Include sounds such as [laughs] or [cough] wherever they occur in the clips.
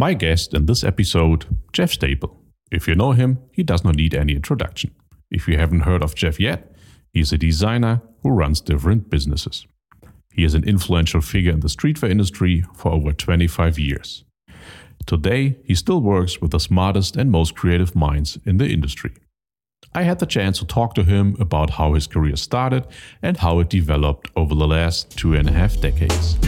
My guest in this episode, Jeff Staple. If you know him, he does not need any introduction. If you haven't heard of Jeff yet, he's a designer who runs different businesses. He is an influential figure in the streetwear industry for over 25 years. Today, he still works with the smartest and most creative minds in the industry. I had the chance to talk to him about how his career started and how it developed over the last two and a half decades.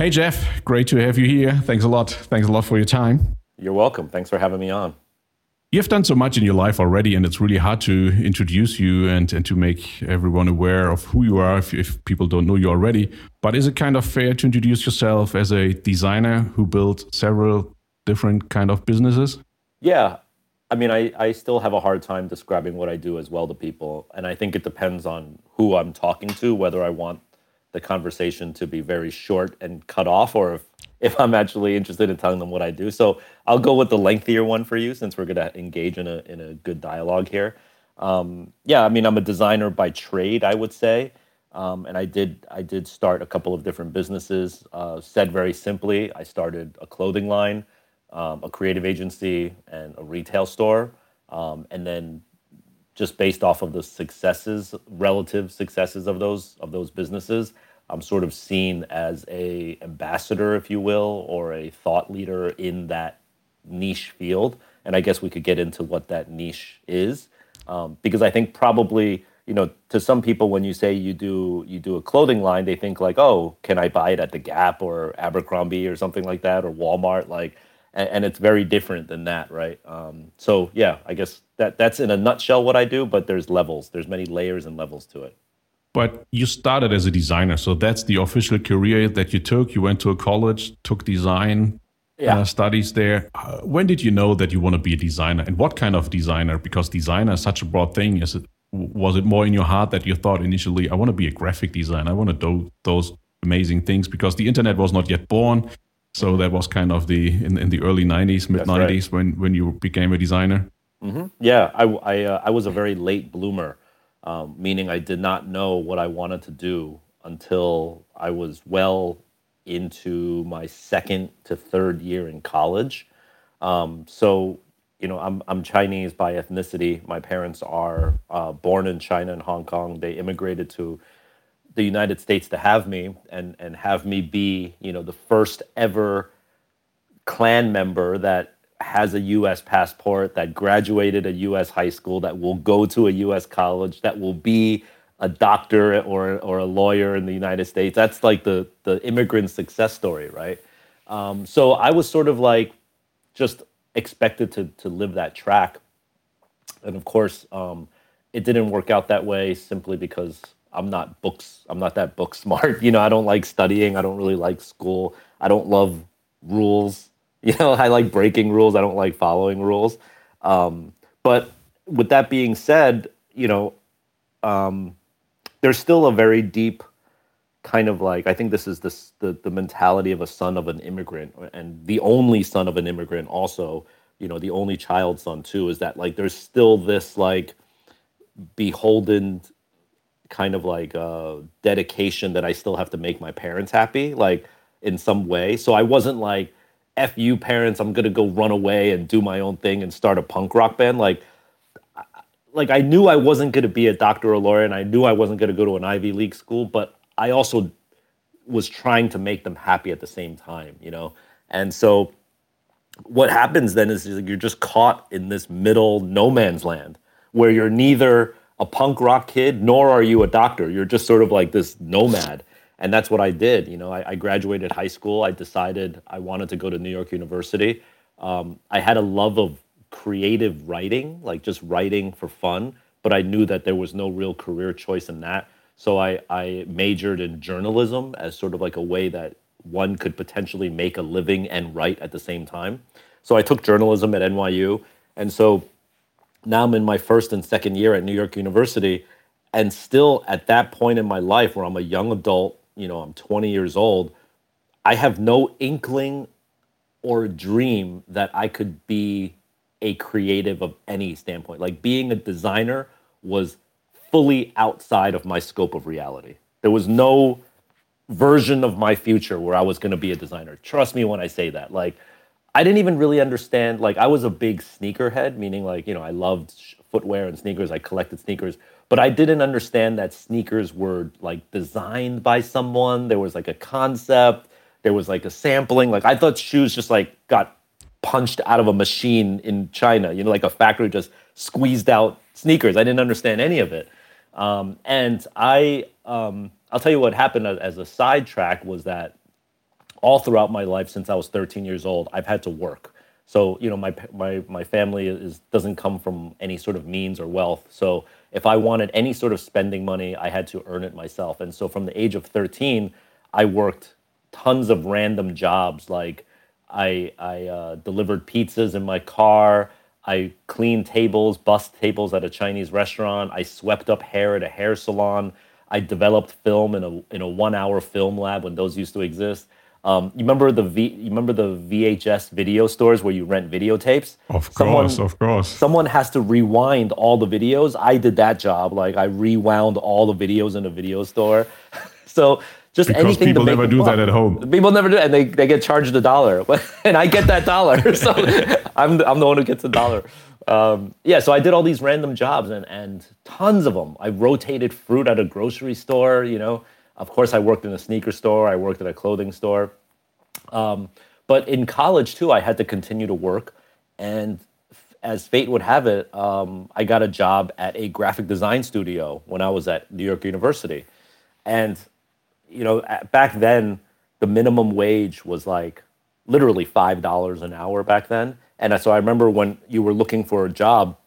Hey, Jeff, great to have you here. Thanks a lot. Thanks a lot for your time. You're welcome. Thanks for having me on. You've done so much in your life already, and it's really hard to introduce you and, and to make everyone aware of who you are if, if people don't know you already. But is it kind of fair to introduce yourself as a designer who built several different kind of businesses? Yeah. I mean, I, I still have a hard time describing what I do as well to people. And I think it depends on who I'm talking to, whether I want the conversation to be very short and cut off or if, if I'm actually interested in telling them what I do. So I'll go with the lengthier one for you since we're going to engage in a, in a good dialogue here. Um, yeah, I mean, I'm a designer by trade, I would say. Um, and I did I did start a couple of different businesses. Uh, said very simply, I started a clothing line, um, a creative agency, and a retail store. Um, and then just based off of the successes, relative successes of those of those businesses, I'm sort of seen as a ambassador, if you will, or a thought leader in that niche field. And I guess we could get into what that niche is, um, because I think probably you know to some people when you say you do you do a clothing line, they think like, oh, can I buy it at the Gap or Abercrombie or something like that or Walmart, like and, and it's very different than that, right? Um, so yeah, I guess that that's in a nutshell what I do, but there's levels, there's many layers and levels to it. But you started as a designer, so that's the official career that you took. You went to a college, took design uh, yeah. uh, studies there. Uh, when did you know that you want to be a designer, and what kind of designer? Because designer is such a broad thing. Is it was it more in your heart that you thought initially, I want to be a graphic designer, I want to do those amazing things? Because the internet was not yet born, so that was kind of the in, in the early '90s, mid '90s right. when when you became a designer. Mm-hmm. Yeah, I I, uh, I was a very late bloomer, um, meaning I did not know what I wanted to do until I was well into my second to third year in college. Um, so you know, I'm I'm Chinese by ethnicity. My parents are uh, born in China and Hong Kong. They immigrated to the United States to have me and and have me be you know the first ever clan member that has a U.S. passport that graduated a U.S. high school that will go to a U.S. college that will be a doctor or or a lawyer in the United States. That's like the the immigrant success story, right? Um, so I was sort of like just expected to to live that track, and of course, um, it didn't work out that way simply because I'm not books. I'm not that book [laughs] smart. You know, I don't like studying. I don't really like school. I don't love rules. [laughs] You know, I like breaking rules. I don't like following rules. Um, but with that being said, you know, um, there's still a very deep kind of like I think this is this, the the mentality of a son of an immigrant and the only son of an immigrant. Also, you know, the only child son too. Is that like there's still this like beholden kind of like uh, dedication that I still have to make my parents happy, like in some way. So I wasn't like, F you parents, I'm gonna go run away and do my own thing and start a punk rock band. Like, like I knew I wasn't gonna be a doctor or lawyer, and I knew I wasn't gonna go to an Ivy League school, but I also was trying to make them happy at the same time, you know. And so, what happens then is you're just caught in this middle no man's land where you're neither a punk rock kid, nor are you a doctor. You're just sort of like this nomad. And that's what I did. You know, I, I graduated high school. I decided I wanted to go to New York University. Um, I had a love of creative writing, like just writing for fun, but I knew that there was no real career choice in that. So I, I majored in journalism as sort of like a way that one could potentially make a living and write at the same time. So I took journalism at NYU. And so now I'm in my first and second year at New York University, and still at that point in my life where I'm a young adult, you know, I'm 20 years old, I have no inkling or dream that I could be a creative of any standpoint. Like being a designer was fully outside of my scope of reality. There was no version of my future where I was going to be a designer. Trust me when I say that. Like, I didn't even really understand. Like, I was a big sneakerhead, meaning like you know I loved footwear and sneakers. I collected sneakers, but I didn't understand that sneakers were like designed by someone. There was like a concept. There was like a sampling. Like I thought shoes just like got punched out of a machine in China. You know, like a factory just squeezed out sneakers. I didn't understand any of it. Um, and I, um, I'll tell you what happened as a sidetrack was that all throughout my life since I was 13 years old, I've had to work. So you know, my my my family is doesn't come from any sort of means or wealth. So if I wanted any sort of spending money, I had to earn it myself. And so from the age of 13, I worked tons of random jobs. Like I I uh, delivered pizzas in my car. I cleaned tables, bus tables at a Chinese restaurant. I swept up hair at a hair salon. I developed film in a in a one hour film lab when those used to exist. Um, you remember the v, you remember the VHS video stores where you rent videotapes? Of course, someone, of course. Someone has to rewind all the videos. I did that job. Like I rewound all the videos in a video store. [laughs] so just because anything people never do that at home. People never do, and they, they get charged a dollar, [laughs] and I get that dollar. [laughs] so I'm the, I'm the one who gets the dollar. Um, yeah, so I did all these random jobs and and tons of them. I rotated fruit at a grocery store. You know, of course, I worked in a sneaker store, I worked at a clothing store. Um, but in college, too, I had to continue to work. And as fate would have it, um, I got a job at a graphic design studio when I was at New York University. And, you know, back then, the minimum wage was like literally $5 an hour back then. And so I remember when you were looking for a job,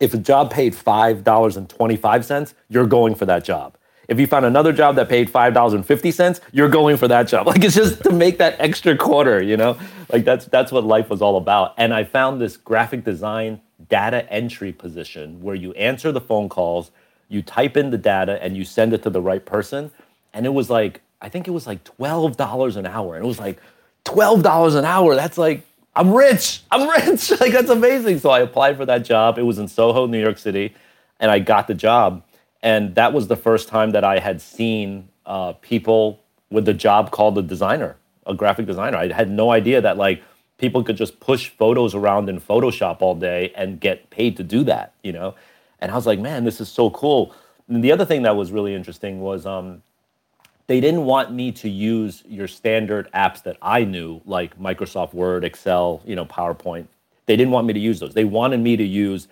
if a job paid $5.25, you're going for that job. If you found another job that paid five dollars and fifty cents, you're going for that job. [laughs] Like it's just to make that extra quarter, you know. Like that's that's what life was all about. And I found this graphic design data entry position where you answer the phone calls, you type in the data, and you send it to the right person. And it was like I think it was like twelve dollars an hour, and it was like twelve dollars an hour. That's like I'm rich. I'm [laughs] rich. like that's amazing. So I applied for that job. It was in Soho, New York City, and I got the job and that was the first time that I had seen uh, people with a job called a designer, a graphic designer. I had no idea that like people could just push photos around in Photoshop all day and get paid to do that, you know? And I was like, man, this is so cool. And the other thing that was really interesting was um, they didn't want me to use your standard apps that I knew, like Microsoft Word, Excel, you know, PowerPoint. They didn't want me to use those. They wanted me to use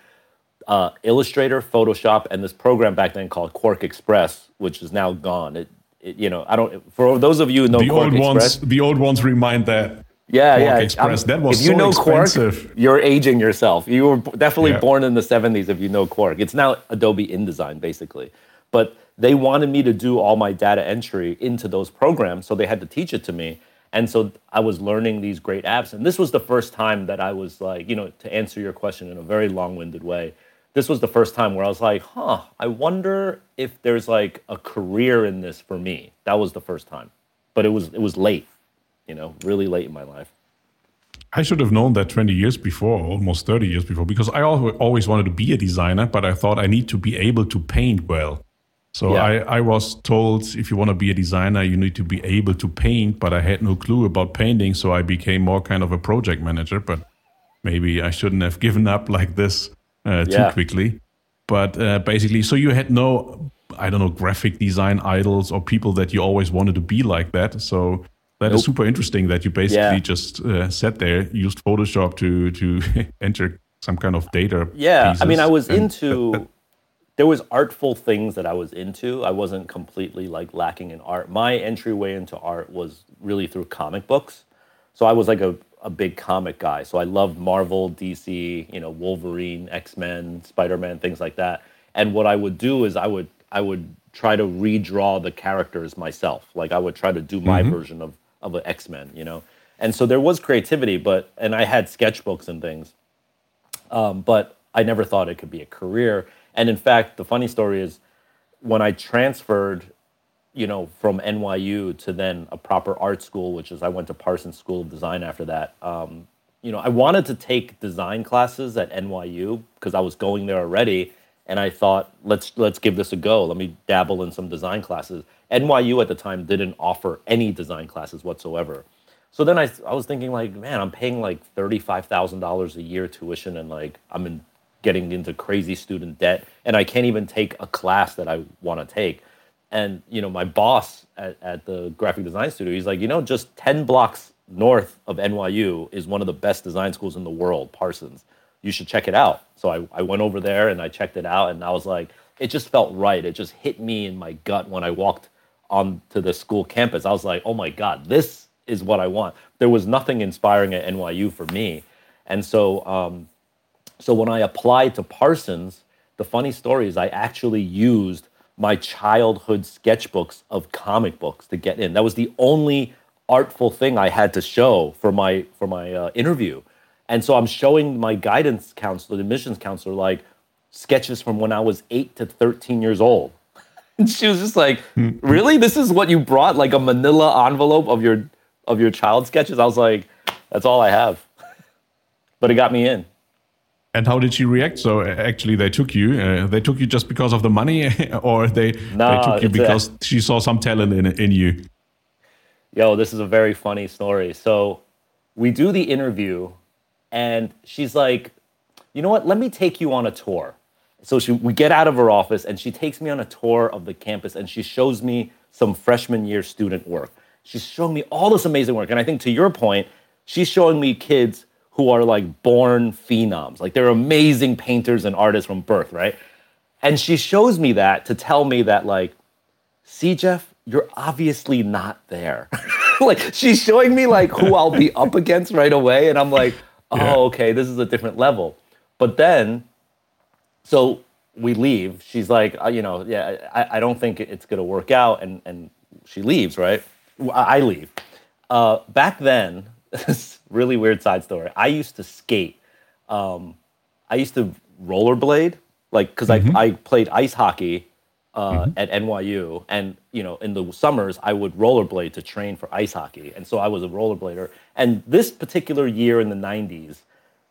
uh, Illustrator, Photoshop, and this program back then called QuarkXPress, which is now gone. It, it you know, I don't. For those of you who know the Quark old Express, ones, the old ones remind that. Yeah, Quark yeah. Express. That was if you so know expensive. Quark, you're aging yourself. You were definitely Yeah. born in the '70s if you know Quark. It's now Adobe InDesign basically, but they wanted me to do all my data entry into those programs, so they had to teach it to me. And so I was learning these great apps. And this was the first time that I was like, you know, to answer your question in a very long winded way, this was the first time where I was like, huh, I wonder if there's like a career in this for me. That was the first time. But it was it was late, you know, really late in my life. I should have known that 20 years before, almost 30 years before, because I always wanted to be a designer, but I thought I need to be able to paint well. So Yeah. I, I was told if you want to be a designer, you need to be able to paint, but I had no clue about painting. So I became more kind of a project manager, but maybe I shouldn't have given up like this uh, too Yeah. quickly. But uh, basically, so you had no, I don't know, graphic design idols or people that you always wanted to be like that. So that is Nope. super interesting that you basically Yeah. just uh, sat there, used Photoshop to to [laughs] enter some kind of data. Yeah, I mean, I was into. [laughs] There was artful things that I was into. I wasn't completely like lacking in art. My entryway into art was really through comic books. So I was like a, a big comic guy. So I loved Marvel, DC, you know, Wolverine, X Men, Spider Man, things like that. And what I would do is I would I would try to redraw the characters myself. Like I would try to do my version of of an X Men, you know. And so there was creativity, but and I had sketchbooks and things um, but I never thought it could be a career. And in fact, the funny story is when I transferred, you know, from NYU to then a proper art school, which is I went to Parsons School of Design after that. Um, you know, I wanted to take design classes at NYU because I was going there already, and I thought, let's let's give this a go. Let me dabble in some design classes. NYU at the time didn't offer any design classes whatsoever. So then I, I was thinking like, man, I'm paying like $35,000 a year tuition and like I'm in, getting into crazy student debt and I can't even take a class that I want to take. And, you know, my boss at, at the graphic design studio, he's like, you know, just 10 blocks north of NYU is one of the best design schools in the world, Parsons. You should check it out. So I, I went over there and I checked it out and I was like, it just felt right. It just hit me in my gut when I walked onto the school campus. I was like, oh my God, this is what I want. There was nothing inspiring at NYU for me. And so, um, so when I applied to Parsons, the funny story is I actually used my childhood sketchbooks of comic books to get in. That was the only artful thing I had to show for my for my uh, interview. And so I'm showing my guidance counselor, the admissions counselor, like sketches from when I was eight to 13 years old. [laughs] And she was just like, [laughs] "Really? This is what you brought? Like a Manila envelope of your of your child sketches?" I was like, "That's all I have," [laughs] but it got me in. And how did she react? So actually, they took you. Uh, they took you just because of the money, [laughs] or they No, they took you it's a- because she saw some talent in in you. Yo, this is a very funny story. So we do the interview, and she's like, you know what? Let me take you on a tour. So she, we get out of her office, and she takes me on a tour of the campus, and she shows me some freshman year student work. She's showing me all this amazing work. And I think to your point, she's showing me kids who are like born phenoms. Like they're amazing painters and artists from birth, right? And she shows me that to tell me that, like, see, Jeff, you're obviously not there. [laughs] like she's showing me like who I'll be up against right away, and I'm like, oh, Yeah. okay, this is a different level. But then, so we leave. She's like, uh, you know, yeah, I, I don't think it's gonna work out, and and she leaves, right? I I leave. Uh, back then, [laughs] really weird side story. I used to skate. Um, I used to rollerblade, like because I I played ice hockey uh, at NYU, and you know, in the summers I would rollerblade to train for ice hockey, and so I was a rollerblader. And this particular year in the '90s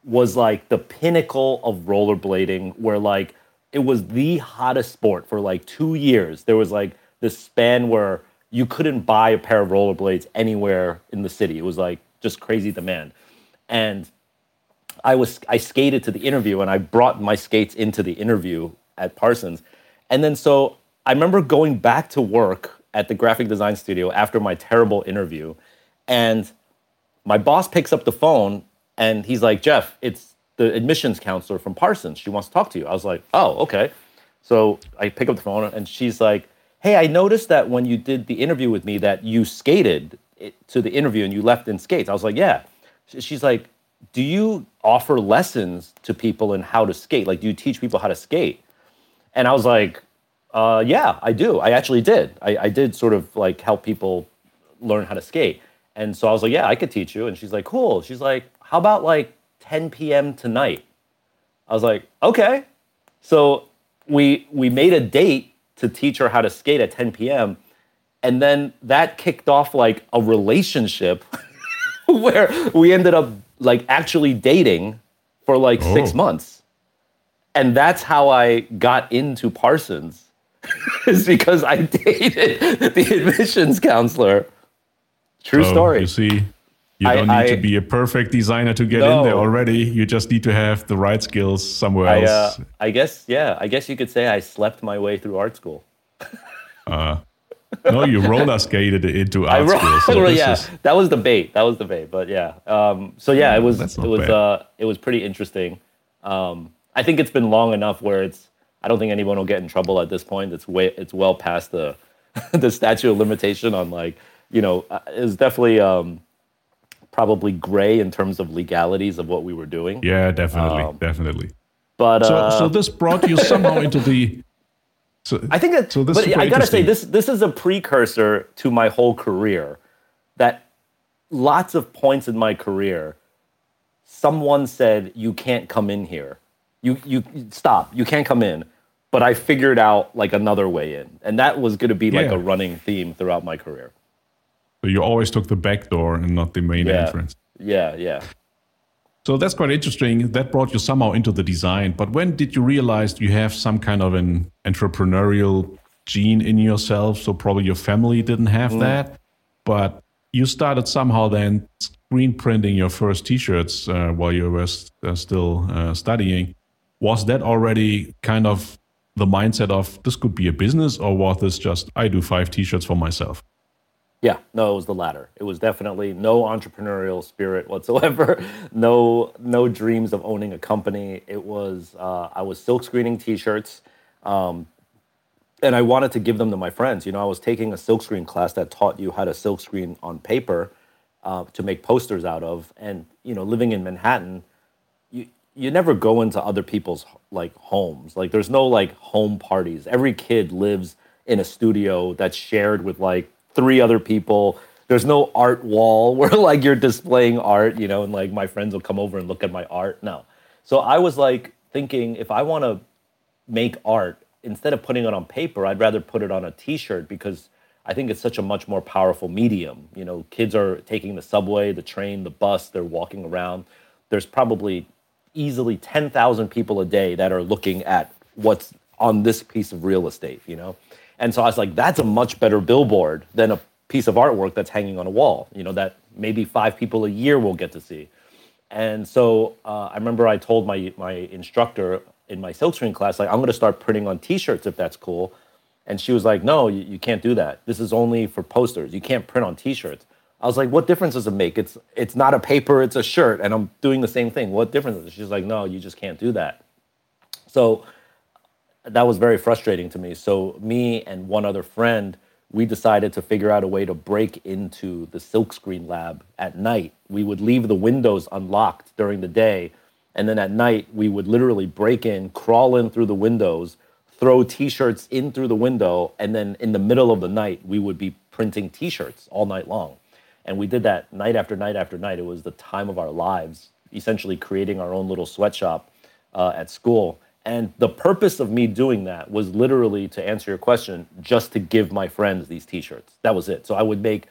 was like the pinnacle of rollerblading, where like it was the hottest sport for like two years. There was like this span where you couldn't buy a pair of rollerblades anywhere in the city. It was like just crazy demand, and I was I skated to the interview and I brought my skates into the interview at Parsons. And then so I remember going back to work at the graphic design studio after my terrible interview and my boss picks up the phone and he's like, "Jeff, it's the admissions counselor from Parsons. She wants to talk to you." I was like, "Oh, okay." So I pick up the phone and she's like, "Hey, I noticed that when you did the interview with me that you skated it, to the interview and you left in skates." I was like, "Yeah." She's like, "Do you offer lessons to people in how to skate? Like, do you teach people how to skate?" And I was like, uh, "Yeah, I do. I actually did. I, I did sort of like help people learn how to skate." And so I was like, "Yeah, I could teach you." And she's like, "Cool." She's like, "How about like 10 p.m. tonight?" I was like, "Okay." So we we made a date to teach her how to skate at 10 p.m. And then that kicked off like a relationship [laughs] where we ended up like actually dating for like six months. And that's how I got into Parsons. [laughs] is because I dated the admissions counselor. True So story. You see, you I- don't need I- to be a perfect designer to get No. in there already. You just need to have the right skills somewhere I, uh. I guess, yeah, I guess you could say I slept my way through art school. No, you roller skated into I art wrote, school. So [laughs] yeah, is- that was the bait. That was the bait. But yeah, um, so yeah, it was it was bad. uh, it was pretty interesting. Um, I think it's been long enough where it's. I don't think anyone will get in trouble at this point. It's way it's well past the [laughs] the statute of limitation on like you know uh, it's definitely um, probably gray in terms of legalities of what we were doing. yeah, definitely, Um, definitely. But So, uh, so this brought you somehow [laughs] into the. So, I think that, So this but I gotta say this this is a precursor to my whole career. That lots of points in my career, someone said you can't come in here. You you stop. You can't come in. But I figured out like another way in, and that was going to be like Yeah. a running theme throughout my career. so you always took the back door and not the main Yeah. entrance. Yeah, yeah. So that's quite interesting. That brought you somehow into the design. But when did you realize you have some kind of an entrepreneurial gene in yourself? So probably your family didn't have mm. that, but you started somehow then screen printing your first T-shirts uh, while you were st uh, still uh, studying. Was that already kind of the mindset of this could be a business, or was this just I do five T-shirts for myself? Yeah, no, it was the latter. It was definitely no entrepreneurial spirit whatsoever. [laughs] no, no dreams of owning a company. It was uh, I was silk screening T-shirts, um, and I wanted to give them to my friends. You know, I was taking a silkscreen class that taught you how to silkscreen on paper uh, to make posters out of, and you know, living in Manhattan, you you never go into other people's like homes. Like, there's no like home parties. Every kid lives in a studio that's shared with like three other people. There's no art wall [laughs] where like you're displaying art, you know, and like my friends will come over and look at my art. No. So I was like thinking if I want to make art, instead of putting it on paper, I'd rather put it on a t-shirt because I think it's such a much more powerful medium. You know, kids are taking the subway, the train, the bus, they're walking around. There's probably easily 10,000 people a day that are looking at what's on this piece of real estate, you know? And so I was like, that's a much better billboard than a piece of artwork that's hanging on a wall, you know, that maybe five people a year will get to see. And so uh, I remember I told my, my instructor in my silkscreen class, like, I'm going to start printing on t shirts if that's cool. And she was like, no, you, you can't do that. This is only for posters. You can't print on t shirts. I was like, what difference does it make? It's it's not a paper, it's a shirt, and I'm doing the same thing. What difference? She's like, no, you just can't do that. So that was very frustrating to me. So me and one other friend, we decided to figure out a way to break into the silkscreen lab at night. We would leave the windows unlocked during the day, and then at night we would literally break in, crawl in through the windows, throw t-shirts in through the window, and then in the middle of the night we would be printing t-shirts all night long. And we did that night after night after night. It was the time of our lives, essentially creating our own little sweatshop uh, at school and the purpose of me doing that was literally to answer your question, just to give my friends these t-shirts. That was it. So I would make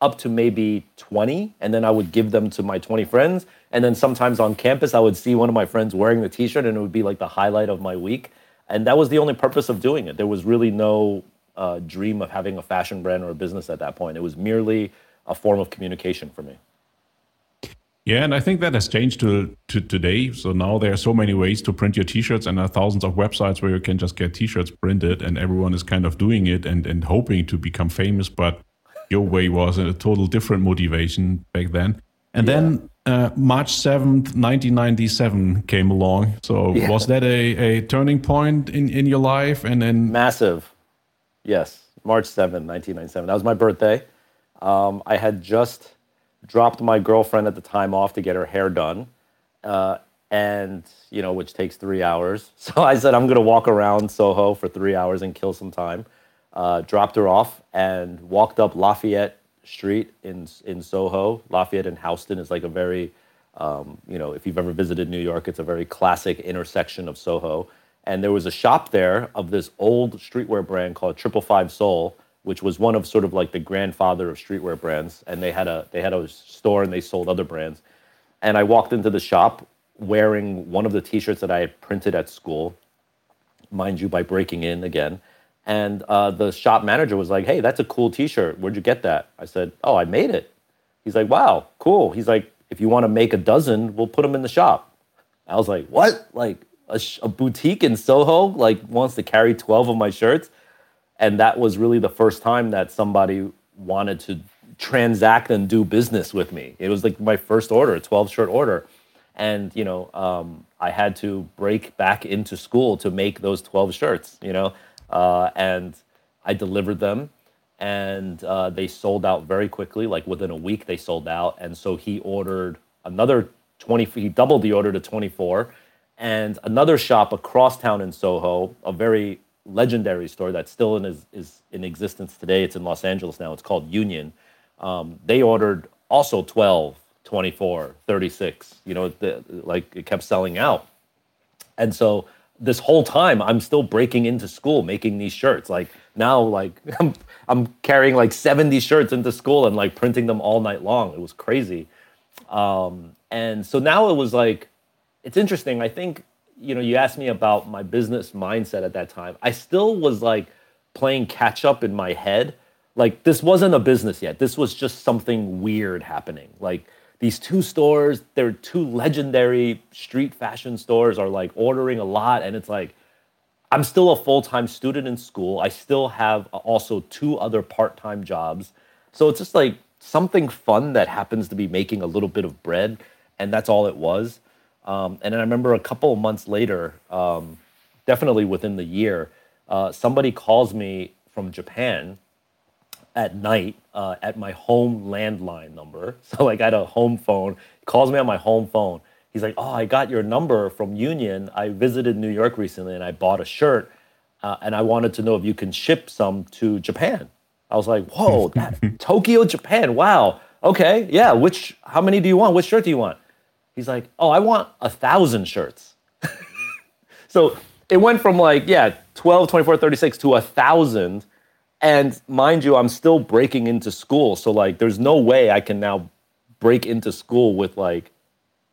up to maybe 20 and then I would give them to my 20 friends. And then sometimes on campus, I would see one of my friends wearing the t-shirt and it would be like the highlight of my week. And that was the only purpose of doing it. There was really no uh, dream of having a fashion brand or a business at that point. It was merely a form of communication for me. Yeah, and I think that has changed to, to today. So now there are so many ways to print your t-shirts and there are thousands of websites where you can just get t-shirts printed and everyone is kind of doing it and, and hoping to become famous. But your way was a total different motivation back then. And yeah. then uh, March 7th, 1997 came along. So yeah. was that a, a turning point in, in your life? And then Massive. Yes. March 7th, 1997. That was my birthday. Um, I had just dropped my girlfriend at the time off to get her hair done, uh, and you know, which takes three hours. [laughs] So I said I'm gonna walk around Soho for three hours and kill some time. Uh, dropped her off and walked up Lafayette Street in in Soho. Lafayette and Houston is like a very, um, you know, if you've ever visited New York, it's a very classic intersection of Soho. And there was a shop there of this old streetwear brand called Triple Five Soul which was one of sort of like the grandfather of streetwear brands. And they had a they had a store and they sold other brands. And I walked into the shop wearing one of the T-shirts that I had printed at school, mind you, by breaking in again. And uh, the shop manager was like, "Hey, that's a cool T-shirt. Where'd you get that?" I said, "Oh, I made it." He's like, "Wow, cool." He's like, "If you want to make a dozen, we'll put them in the shop." I was like, "What? Like a, a boutique in Soho like wants to carry twelve of my shirts?" And that was really the first time that somebody wanted to transact and do business with me. It was like my first order, a 12 shirt order. And, you know, um, I had to break back into school to make those 12 shirts, you know, uh, and I delivered them and uh, they sold out very quickly. Like within a week, they sold out. And so he ordered another 20, he doubled the order to 24. And another shop across town in Soho, a very legendary store that's still in is, is in existence today. It's in Los Angeles now. It's called Union. Um, they ordered also 12, 24, 36. You know, the, like it kept selling out. And so this whole time I'm still breaking into school making these shirts. Like now, like [laughs] I'm, I'm carrying like 70 shirts into school and like printing them all night long. It was crazy. Um, and so now it was like, it's interesting. I think, you know, you asked me about my business mindset at that time. I still was like playing catch up in my head. Like, this wasn't a business yet. This was just something weird happening. Like, these two stores, they're two legendary street fashion stores, are like ordering a lot. And it's like, I'm still a full time student in school. I still have uh, also two other part time jobs. So it's just like something fun that happens to be making a little bit of bread. And that's all it was. Um, and then I remember a couple of months later, um, definitely within the year, uh, somebody calls me from Japan at night uh, at my home landline number. [laughs] So like I had a home phone. Calls me on my home phone. He's like, "Oh, I got your number from Union. I visited New York recently and I bought a shirt, uh, and I wanted to know if you can ship some to Japan." I was like, "Whoa, that, [laughs] Tokyo, Japan! Wow. Okay, yeah. Which? How many do you want? Which shirt do you want?" He's like, "Oh, I want a thousand shirts." [laughs] so it went from like yeah 12 24 36 to a thousand and mind you, I'm still breaking into school. So like there's no way I can now break into school with like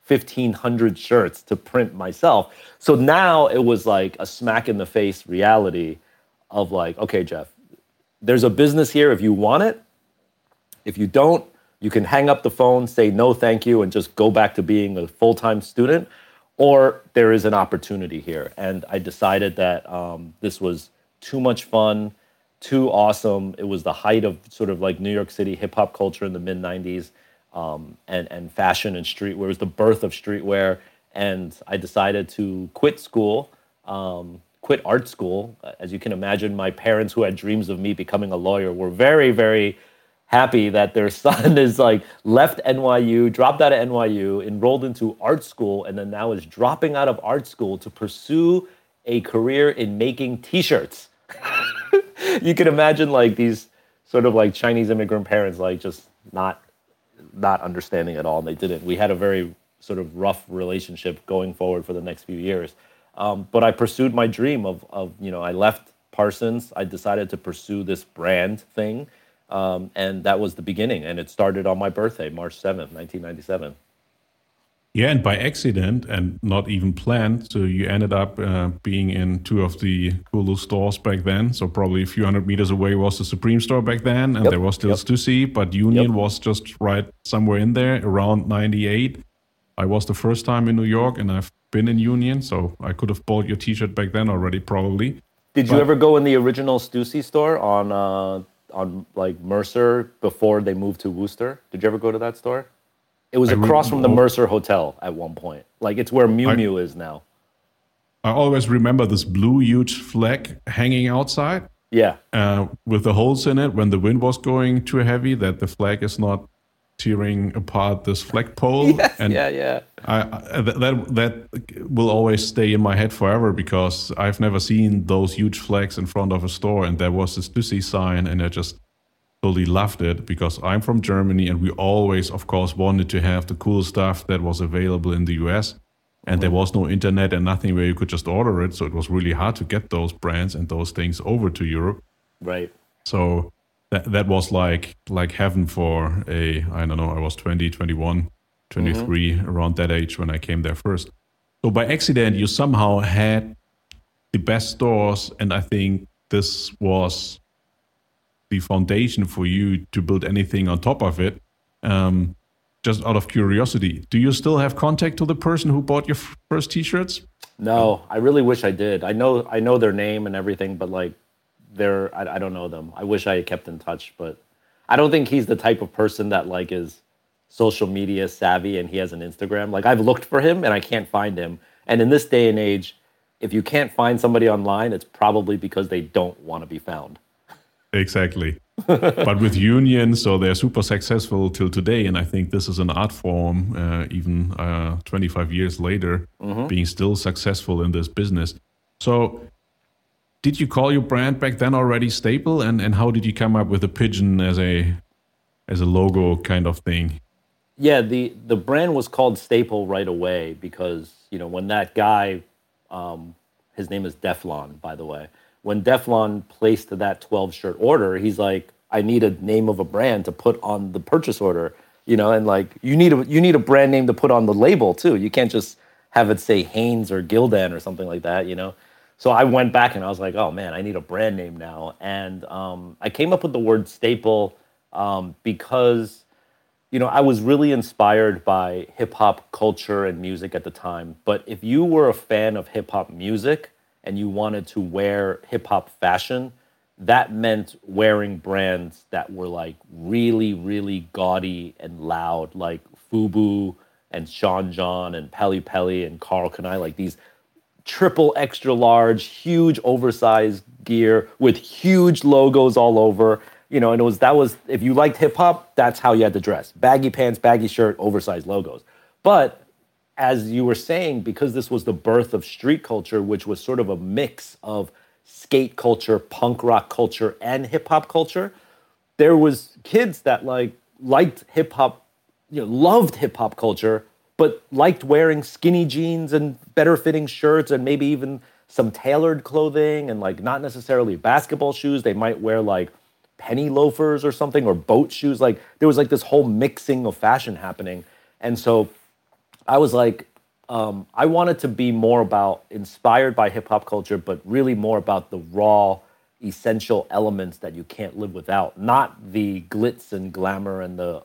1500 shirts to print myself. So now it was like a smack in the face reality of like, okay, Jeff, there's a business here if you want it. If you don't, you can hang up the phone, say no, thank you, and just go back to being a full time student. Or there is an opportunity here. And I decided that um, this was too much fun too awesome. It was the height of sort of like New York City hip hop culture in the mid 90s um, and, and fashion and streetwear. It was the birth of streetwear. And I decided to quit school, um, quit art school. As you can imagine, my parents, who had dreams of me becoming a lawyer, were very, very happy that their [laughs] son is like left NYU, dropped out of NYU, enrolled into art school, and then now is dropping out of art school to pursue a career in making t shirts. [laughs] you can imagine like these sort of like Chinese immigrant parents, like just not not understanding at all. And they didn't. We had a very sort of rough relationship going forward for the next few years. Um, but I pursued my dream of of you know I left Parsons. I decided to pursue this brand thing, um, and that was the beginning. And it started on my birthday, March seventh, nineteen ninety seven. Yeah, and by accident and not even planned. So you ended up uh, being in two of the coolest stores back then. So probably a few hundred meters away was the Supreme store back then, and yep, there was still yep. Stussy, but Union yep. was just right somewhere in there around 98. I was the first time in New York, and I've been in Union, so I could have bought your T-shirt back then already, probably. Did but, you ever go in the original Stussy store on uh, on like Mercer before they moved to Wooster? Did you ever go to that store? It was I across from the Mercer Hotel at one point. Like it's where Miu Miu is now. I always remember this blue huge flag hanging outside. Yeah. Uh, with the holes in it when the wind was going too heavy, that the flag is not tearing apart this flagpole. [laughs] yes, and yeah, yeah. I, I, that that will always stay in my head forever because I've never seen those huge flags in front of a store, and there was this Stussy sign, and I just totally loved it because I'm from Germany and we always, of course, wanted to have the cool stuff that was available in the US. And there mm-hmm. was no internet and nothing where you could just order it. So it was really hard to get those brands and those things over to Europe. Right. So that, that was like like heaven for a, I don't know, I was 20, 21, 23, mm-hmm. around that age when I came there first. So by accident, you somehow had the best stores. And I think this was the foundation for you to build anything on top of it. Um, just out of curiosity, do you still have contact to the person who bought your first T-shirts? No, I really wish I did. I know I know their name and everything, but like, they're I, I don't know them. I wish I had kept in touch, but I don't think he's the type of person that like is social media savvy and he has an Instagram. Like I've looked for him and I can't find him. And in this day and age, if you can't find somebody online, it's probably because they don't want to be found. Exactly. [laughs] but with Union, so they're super successful till today, and I think this is an art form, uh, even uh, 25 years later, mm-hmm. being still successful in this business. So, did you call your brand back then already Staple, and and how did you come up with a pigeon as a as a logo kind of thing? Yeah, the the brand was called Staple right away because you know when that guy, um, his name is Deflon, by the way when Deflon placed that 12 shirt order, he's like, I need a name of a brand to put on the purchase order. you know, and like you need a you need a brand name to put on the label too. You can't just have it say Hanes or Gildan or something like that, you know. So I went back and I was like, oh man, I need a brand name now, and um, I came up with the word staple um, because you know I was really inspired by hip hop culture and music at the time. But if you were a fan of hip hop music and you wanted to wear hip hop fashion, that meant wearing brands that were like really, really gaudy and loud, like Fubu and Sean John and Pelle Pelle and Karl Kani, like these triple extra large, huge oversized gear with huge logos all over. You know, and it was that was if you liked hip hop, that's how you had to dress. Baggy pants, baggy shirt, oversized logos. But as you were saying, because this was the birth of street culture, which was sort of a mix of skate culture, punk rock culture, and hip hop culture, there was kids that like liked hip hop, you know, loved hip hop culture, but liked wearing skinny jeans and better fitting shirts and maybe even some tailored clothing and like not necessarily basketball shoes. They might wear like penny loafers or something or boat shoes. Like there was like this whole mixing of fashion happening. And so I was like, um, I wanted to be more about inspired by hip hop culture, but really more about the raw, essential elements that you can't live without, not the glitz and glamour and the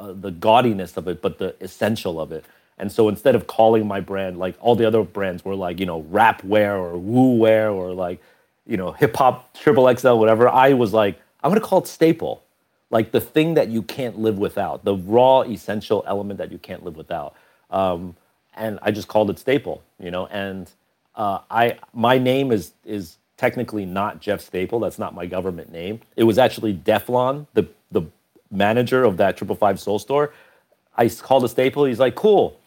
uh, the gaudiness of it, but the essential of it. And so instead of calling my brand like all the other brands were like you know rap wear or Wu Wear or like you know hip hop triple XL whatever, I was like I'm gonna call it staple, like the thing that you can't live without, the raw essential element that you can't live without. Um, and I just called it Staple, you know. And uh, I my name is is technically not Jeff Staple. That's not my government name. It was actually Deflon, the the manager of that Triple Five Soul store. I called a Staple. He's like, cool,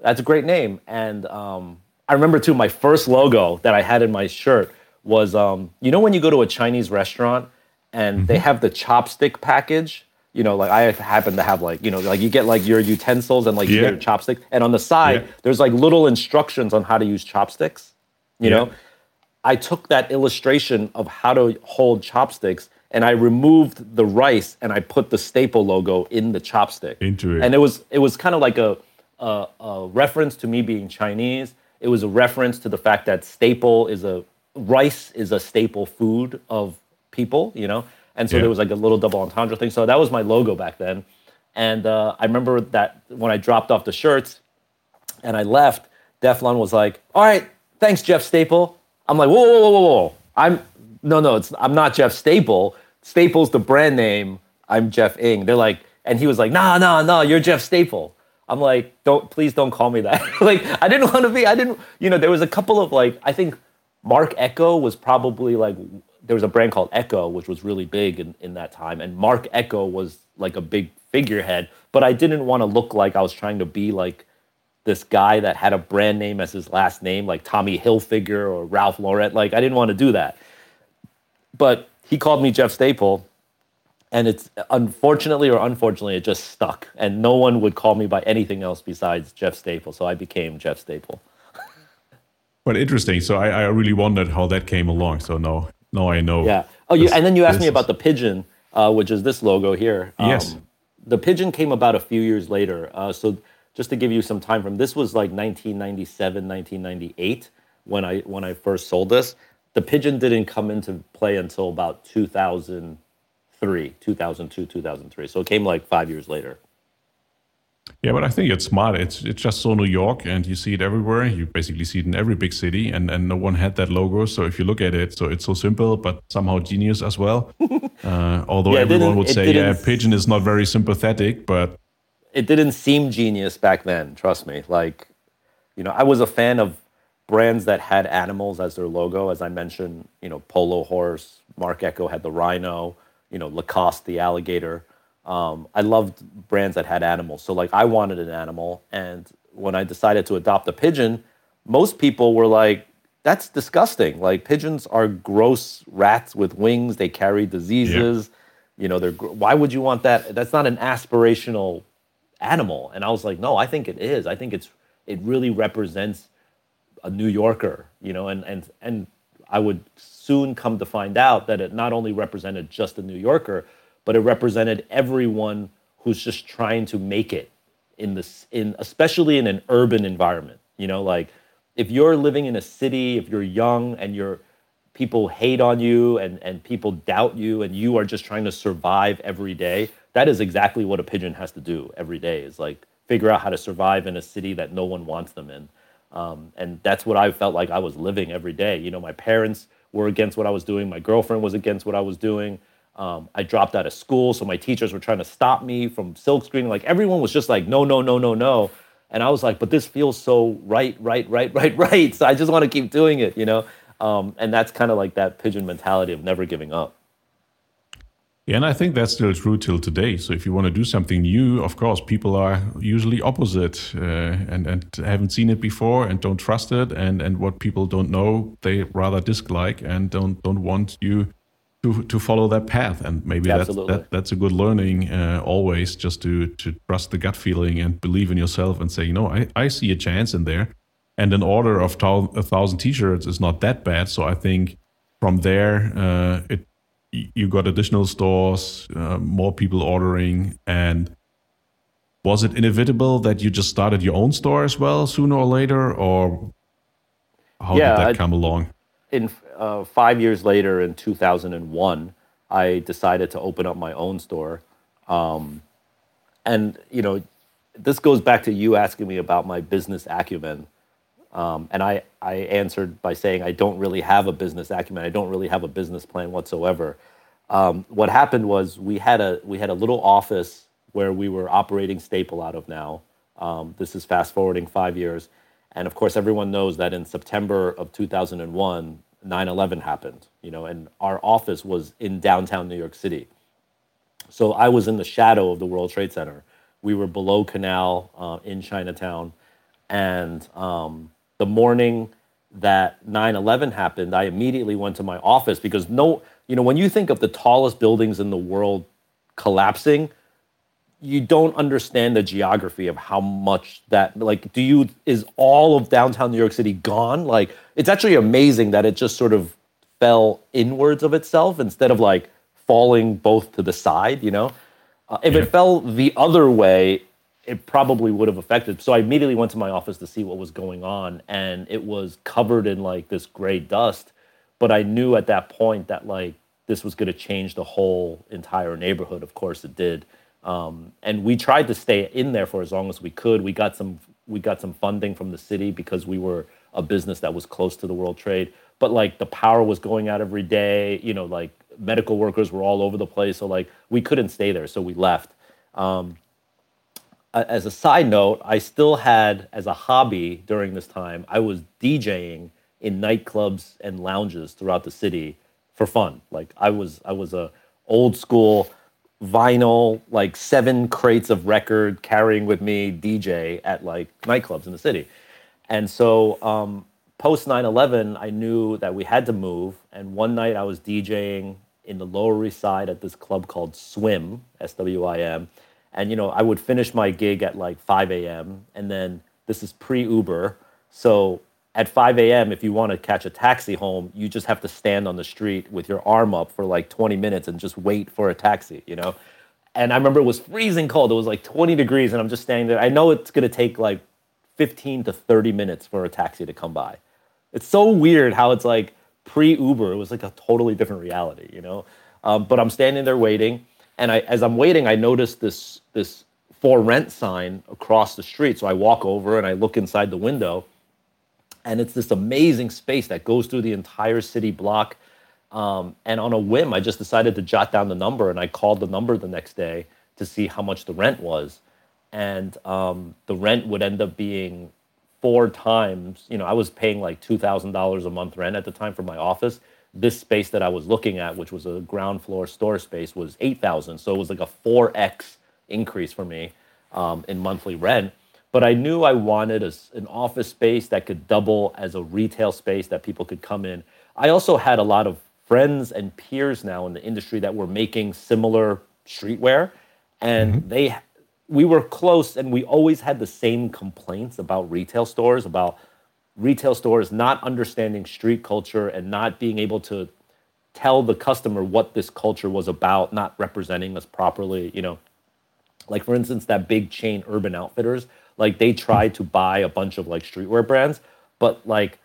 that's a great name. And um, I remember too, my first logo that I had in my shirt was, um, you know, when you go to a Chinese restaurant and mm-hmm. they have the chopstick package you know, like I happen to have like, you know, like you get like your utensils and like yeah. you your chopsticks. And on the side, yeah. there's like little instructions on how to use chopsticks. You yeah. know, I took that illustration of how to hold chopsticks and I removed the rice and I put the staple logo in the chopstick. Into it. And it was it was kind of like a, a, a reference to me being Chinese. It was a reference to the fact that staple is a rice is a staple food of people, you know. And so yeah. there was like a little double entendre thing. So that was my logo back then. And uh, I remember that when I dropped off the shirts and I left, Deflon was like, "All right, thanks, Jeff Staple." I'm like, "Whoa, whoa, whoa, whoa, whoa! I'm no, no, it's I'm not Jeff Staple. Staple's the brand name. I'm Jeff Ng. They're like, and he was like, "Nah, nah, nah, you're Jeff Staple." I'm like, "Don't, please, don't call me that." [laughs] like, I didn't want to be. I didn't, you know. There was a couple of like, I think Marc Ecko was probably like there was a brand called Ecko which was really big in, in that time. And Marc Ecko was like a big figurehead, but I didn't want to look like I was trying to be like this guy that had a brand name as his last name, like Tommy Hilfiger or Ralph Lauren. Like I didn't want to do that. But he called me Jeff Staple, and it's unfortunately or unfortunately it just stuck, and no one would call me by anything else besides Jeff Staple. So I became Jeff Staple. but interesting. So I, I really wondered how that came along. So no, no, I know. Yeah. Oh, you, and then you asked me about the pigeon, uh, which is this logo here. Um, yes. The pigeon came about a few years later. Uh, so just to give you some time from this was like 1997, 1998 when I when I first sold this. The pigeon didn't come into play until about 2003, 2002, 2003. So it came like five years later. Yeah, but I think it's smart. It's it's just so New York, and you see it everywhere. You basically see it in every big city, and, and no one had that logo. So if you look at it, so it's so simple, but somehow genius as well. [laughs] uh, although yeah, everyone would say, yeah, Pigeon is not very sympathetic, but it didn't seem genius back then. Trust me. Like, you know, I was a fan of brands that had animals as their logo. As I mentioned, you know, Polo Horse, Marc Ecko had the rhino. You know, Lacoste the alligator um, I loved brands that had animals. So like I wanted an animal, and when I decided to adopt a pigeon, most people were like, "That's disgusting! Like pigeons are gross rats with wings. They carry diseases. Yeah. You know, they're why would you want that? That's not an aspirational animal." And I was like, "No, I think it is. I think it's it really represents a New Yorker. You know, and and and I would soon come to find out that it not only represented just a New Yorker." but it represented everyone who's just trying to make it in this in especially in an urban environment. You know, like if you're living in a city, if you're young and you're people hate on you and, and people doubt you and you are just trying to survive every day, that is exactly what a pigeon has to do every day is like figure out how to survive in a city that no one wants them in. Um, and that's what I felt like I was living every day. You know, my parents were against what I was doing. My girlfriend was against what I was doing. Um, I dropped out of school, so my teachers were trying to stop me from silk screening. Like everyone was just like, no, no, no, no, no. And I was like, but this feels so right, right, right, [laughs] right, right. So I just want to keep doing it, you know? Um, and that's kind of like that pigeon mentality of never giving up. Yeah, and I think that's still true till today. So if you want to do something new, of course, people are usually opposite uh, and and haven't seen it before and don't trust it, and and what people don't know, they rather dislike and don't don't want you to to follow that path. And maybe that's that, that's a good learning uh, always, just to to trust the gut feeling and believe in yourself and say, you know, I I see a chance in there and an order of a thousand t-shirts is not that bad. So I think from there, uh, it you got additional stores, uh, more people ordering, and was it inevitable that you just started your own store as well sooner or later, or how yeah, did that come along? In uh, five years later, in 2001, I decided to open up my own store, um, and you know, this goes back to you asking me about my business acumen. Um, and I, I answered by saying, I don't really have a business acumen. I don't really have a business plan whatsoever. Um, what happened was we had a we had a little office where we were operating Staple out of now. Um, this is fast forwarding five years, and of course, everyone knows that in September of 2001, 9/11 happened. You know, and our office was in downtown New York City. So I was in the shadow of the World Trade Center. We were below Canal uh, in Chinatown, and um, the morning that 9/11 happened, I immediately went to my office because no, you know, when you think of the tallest buildings in the world collapsing, you don't understand the geography of how much that like do you is all of downtown New York City gone? Like it's actually amazing that it just sort of fell inwards of itself instead of like falling both to the side, you know? Uh, if yeah. it fell the other way, it probably would have affected. So I immediately went to my office to see what was going on, and it was covered in like this gray dust. But I knew at that point that like this was going to change the whole entire neighborhood. Of course, it did. Um, and we tried to stay in there for as long as we could. We got some we got some funding from the city because we were a business that was close to the World Trade. But like the power was going out every day. You know, like medical workers were all over the place. So like we couldn't stay there, so we left. Um, as a side note, I still had as a hobby during this time, I was DJing in nightclubs and lounges throughout the city for fun. Like I was I was a old school vinyl like seven crates of record carrying with me DJ at like nightclubs in the city. And so um, post 9/11, I knew that we had to move and one night I was DJing in the Lower East Side at this club called Swim, S W I M and you know I would finish my gig at like 5 a.m. and then this is pre Uber, so at 5 a.m. if you want to catch a taxi home, you just have to stand on the street with your arm up for like 20 minutes and just wait for a taxi, you know. And I remember it was freezing cold. It was like 20 degrees, and I'm just standing there. I know it's gonna take like 15 to 30 minutes for a taxi to come by. It's so weird how it's like pre Uber. It was like a totally different reality, you know. Um, but I'm standing there waiting and I, as I'm waiting, I notice this this for rent sign across the street. So I walk over and I look inside the window, and it's this amazing space that goes through the entire city block. Um, and on a whim, I just decided to jot down the number, and I called the number the next day to see how much the rent was. And um, the rent would end up being four times. You know, I was paying like two thousand dollars a month rent at the time for my office this space that I was looking at, which was a ground floor store space, was eight thousand. So it was like a four x increase for me um, in monthly rent. But I knew I wanted a, an office space that could double as a retail space that people could come in. I also had a lot of friends and peers now in the industry that were making similar streetwear, and mm-hmm. they we were close, and we always had the same complaints about retail stores about retail stores not understanding street culture and not being able to tell the customer what this culture was about, not representing us properly, you know. Like for instance, that big chain Urban Outfitters, like they tried to buy a bunch of like streetwear brands, but like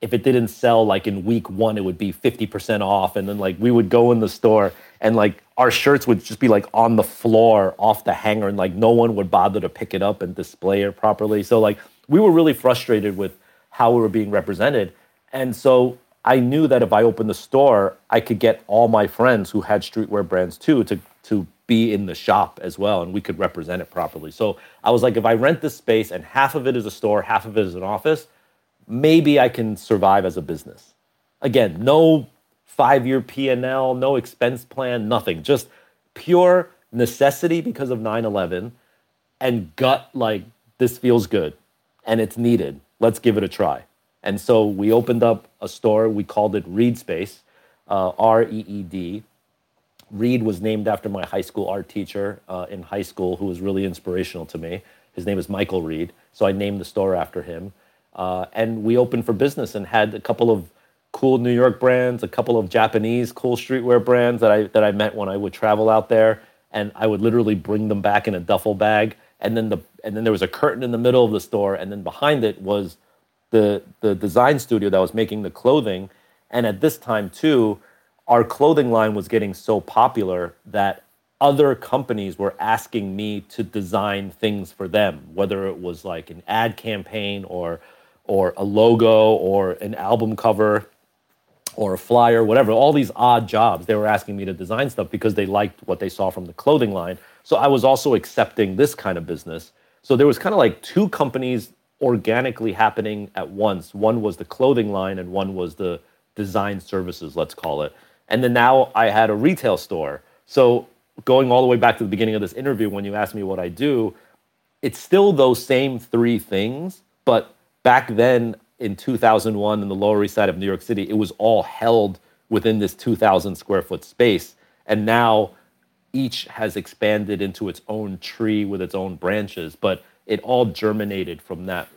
if it didn't sell like in week one, it would be 50% off. And then like we would go in the store and like our shirts would just be like on the floor off the hanger and like no one would bother to pick it up and display it properly. So like we were really frustrated with how we were being represented. And so I knew that if I opened the store, I could get all my friends who had streetwear brands too to to be in the shop as well and we could represent it properly. So I was like if I rent this space and half of it is a store, half of it is an office, maybe I can survive as a business. Again, no five-year P&L, no expense plan, nothing. Just pure necessity because of 9/11 and gut like this feels good and it's needed. Let's give it a try. And so we opened up a store. We called it Reed Space, uh, R E E D. Reed was named after my high school art teacher uh, in high school, who was really inspirational to me. His name is Michael Reed. So I named the store after him. Uh, and we opened for business and had a couple of cool New York brands, a couple of Japanese cool streetwear brands that I that I met when I would travel out there, and I would literally bring them back in a duffel bag. And then the and then there was a curtain in the middle of the store, and then behind it was the the design studio that was making the clothing. And at this time too, our clothing line was getting so popular that other companies were asking me to design things for them, whether it was like an ad campaign or or a logo or an album cover or a flyer, whatever, all these odd jobs. They were asking me to design stuff because they liked what they saw from the clothing line. So I was also accepting this kind of business. So there was kind of like two companies organically happening at once. One was the clothing line and one was the design services, let's call it. And then now I had a retail store. So going all the way back to the beginning of this interview when you asked me what I do, it's still those same three things, but back then in 2001 in the Lower East Side of New York City, it was all held within this 2,000 square foot space. And now each has expanded into its own tree with its own branches, but it all germinated from that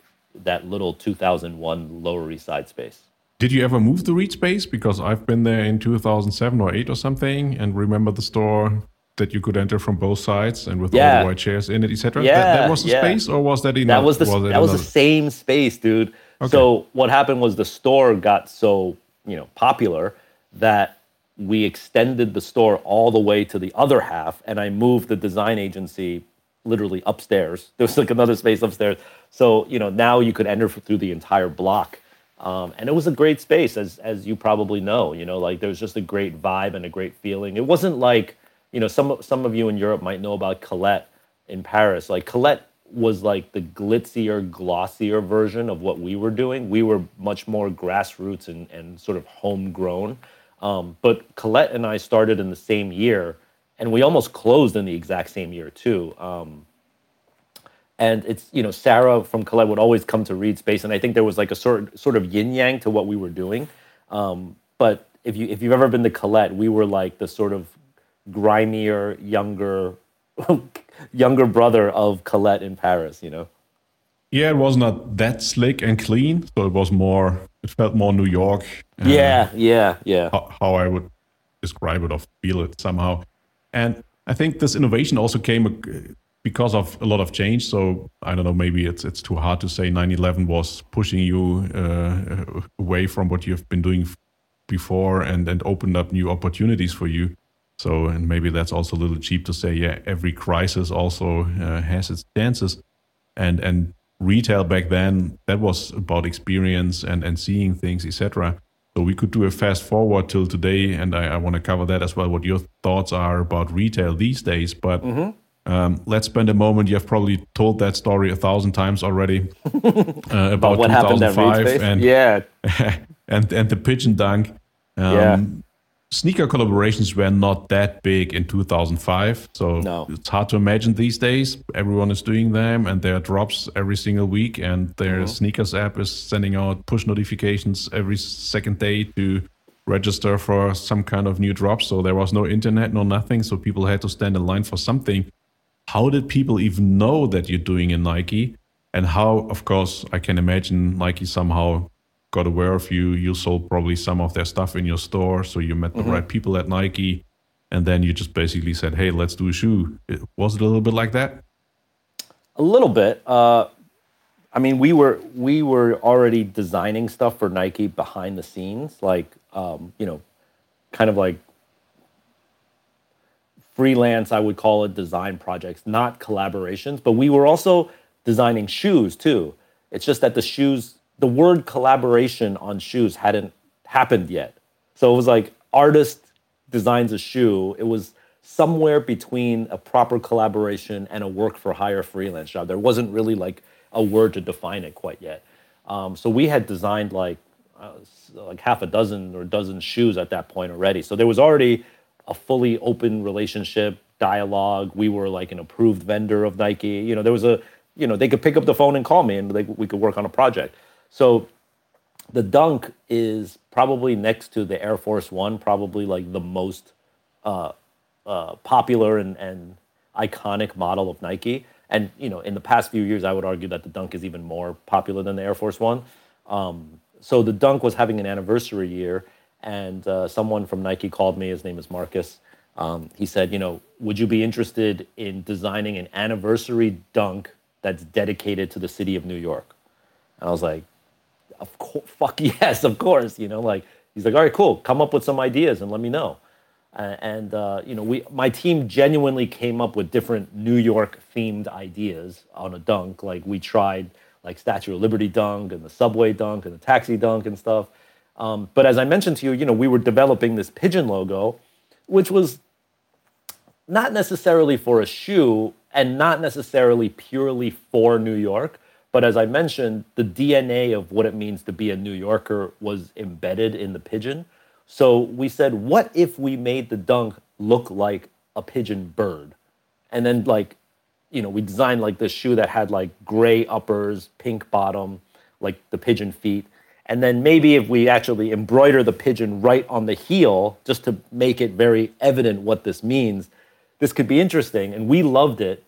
that little 2001 Lower East Side space. Did you ever move to Reed Space? Because I've been there in 2007 or 8 or something and remember the store that you could enter from both sides and with yeah. all the white chairs in it, etc. Yeah, that, that was the yeah. space, or was that enough? That was the was that, was the same space, dude. Okay. So what happened was the store got so you know popular that we extended the store all the way to the other half, and I moved the design agency literally upstairs. [laughs] There was like another space upstairs. So you know now you could enter through the entire block. Um, and it was a great space, as as you probably know. You know, like there was just a great vibe and a great feeling. It wasn't like you know, some some of you in Europe might know about Colette in Paris. Like Colette was like the glitzier, glossier version of what we were doing. We were much more grassroots and, and sort of homegrown. Um, but Colette and I started in the same year, and we almost closed in the exact same year too. Um, and it's you know Sarah from Colette would always come to Reed Space, and I think there was like a sort sort of yin yang to what we were doing. Um, but if you if you've ever been to Colette, we were like the sort of grimier, younger, [laughs] younger brother of Colette in Paris. You know. Yeah, it was not that slick and clean, so it was more. It felt more New York. Uh, yeah, yeah, yeah. How, how, I would describe it or feel it somehow, and I think this innovation also came because of a lot of change. So I don't know, maybe it's it's too hard to say 9/11 was pushing you uh, away from what you've been doing before and and opened up new opportunities for you. So, and maybe that's also a little cheap to say, yeah, every crisis also uh, has its chances. And and retail back then, that was about experience and, and seeing things, etc. So we could do a fast forward till today, and I, I want to cover that as well. What your thoughts are about retail these days, but. Mm-hmm. Um, let's spend a moment. You have probably told that story a thousand times already [laughs] uh, about, what 2005 and yeah, [laughs] and and the pigeon dunk. Um, yeah sneaker collaborations were not that big in 2005 so no. it's hard to imagine these days everyone is doing them and there are drops every single week and their mm-hmm. sneakers app is sending out push notifications every second day to register for some kind of new drop so there was no internet no nothing so people had to stand in line for something how did people even know that you're doing a nike and how of course i can imagine nike somehow got aware of you. You sold probably some of their stuff in your store, so you met the mm-hmm. right people at Nike. and then you just basically said, "Hey, let's do a shoe." Was it a little bit like that? A little bit. Uh, I mean, we were we were already designing stuff for Nike behind the scenes, like um, you know, kind of like freelance. I would call it design projects, not collaborations. But we were also designing shoes too. It's just that the shoes, the word collaboration on shoes hadn't happened yet. So it was like artist designs a shoe. It was somewhere between a proper collaboration and a work for hire freelance job. There wasn't really like a word to define it quite yet. Um, so we had designed like uh, like half a dozen or dozen shoes at that point already. So there was already a fully open relationship, dialogue. We were like an approved vendor of Nike. You know, there was a you know they could pick up the phone and call me, and like we could work on a project. So the Dunk is probably next to the Air Force One, probably like the most uh, uh, popular and, and iconic model of Nike. And you know, in the past few years, I would argue that the Dunk is even more popular than the Air Force One. Um, so the Dunk was having an anniversary year, and uh, someone from Nike called me. His name is Marcus. Um, he said, you know, would you be interested in designing an anniversary Dunk that's dedicated to the city of New York? And I was like, of course, fuck [laughs] yes, of course. You know, like he's like, all right, cool. Come up with some ideas and let me know. And uh, you know, we my team genuinely came up with different New York themed ideas on a dunk. Like we tried like Statue of Liberty dunk and the subway dunk and the taxi dunk and stuff. Um, but as I mentioned to you, you know, we were developing this pigeon logo, which was not necessarily for a shoe and not necessarily purely for New York, but as I mentioned, the DNA of what it means to be a New Yorker was embedded in the pigeon. So we said, what if we made the dunk look like a pigeon bird? And then, like, you know, we designed like this shoe that had like gray uppers, pink bottom, like the pigeon feet. And then maybe if we actually embroider the pigeon right on the heel, just to make it very evident what this means, this could be interesting. And we loved it.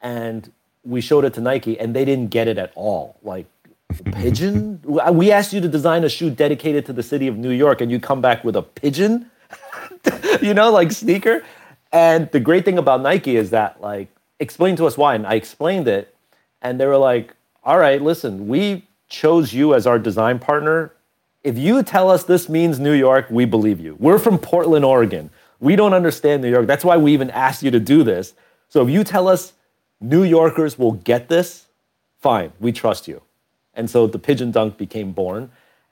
And we showed it to Nike and they didn't get it at all. Like, [laughs] pigeon? we asked you to design a shoe dedicated to the city of New York and you come back with a pigeon? [laughs] you know, like sneaker? And the great thing about Nike is that, like, explain to us why. And I explained it and they were like, all right, listen, we chose you as our design partner. If you tell us this means New York, we believe you. We're from Portland, Oregon. We don't understand New York. That's why we even asked you to do this. So if you tell us New Yorkers will get this, fine, we trust you. And so the pigeon dunk became born.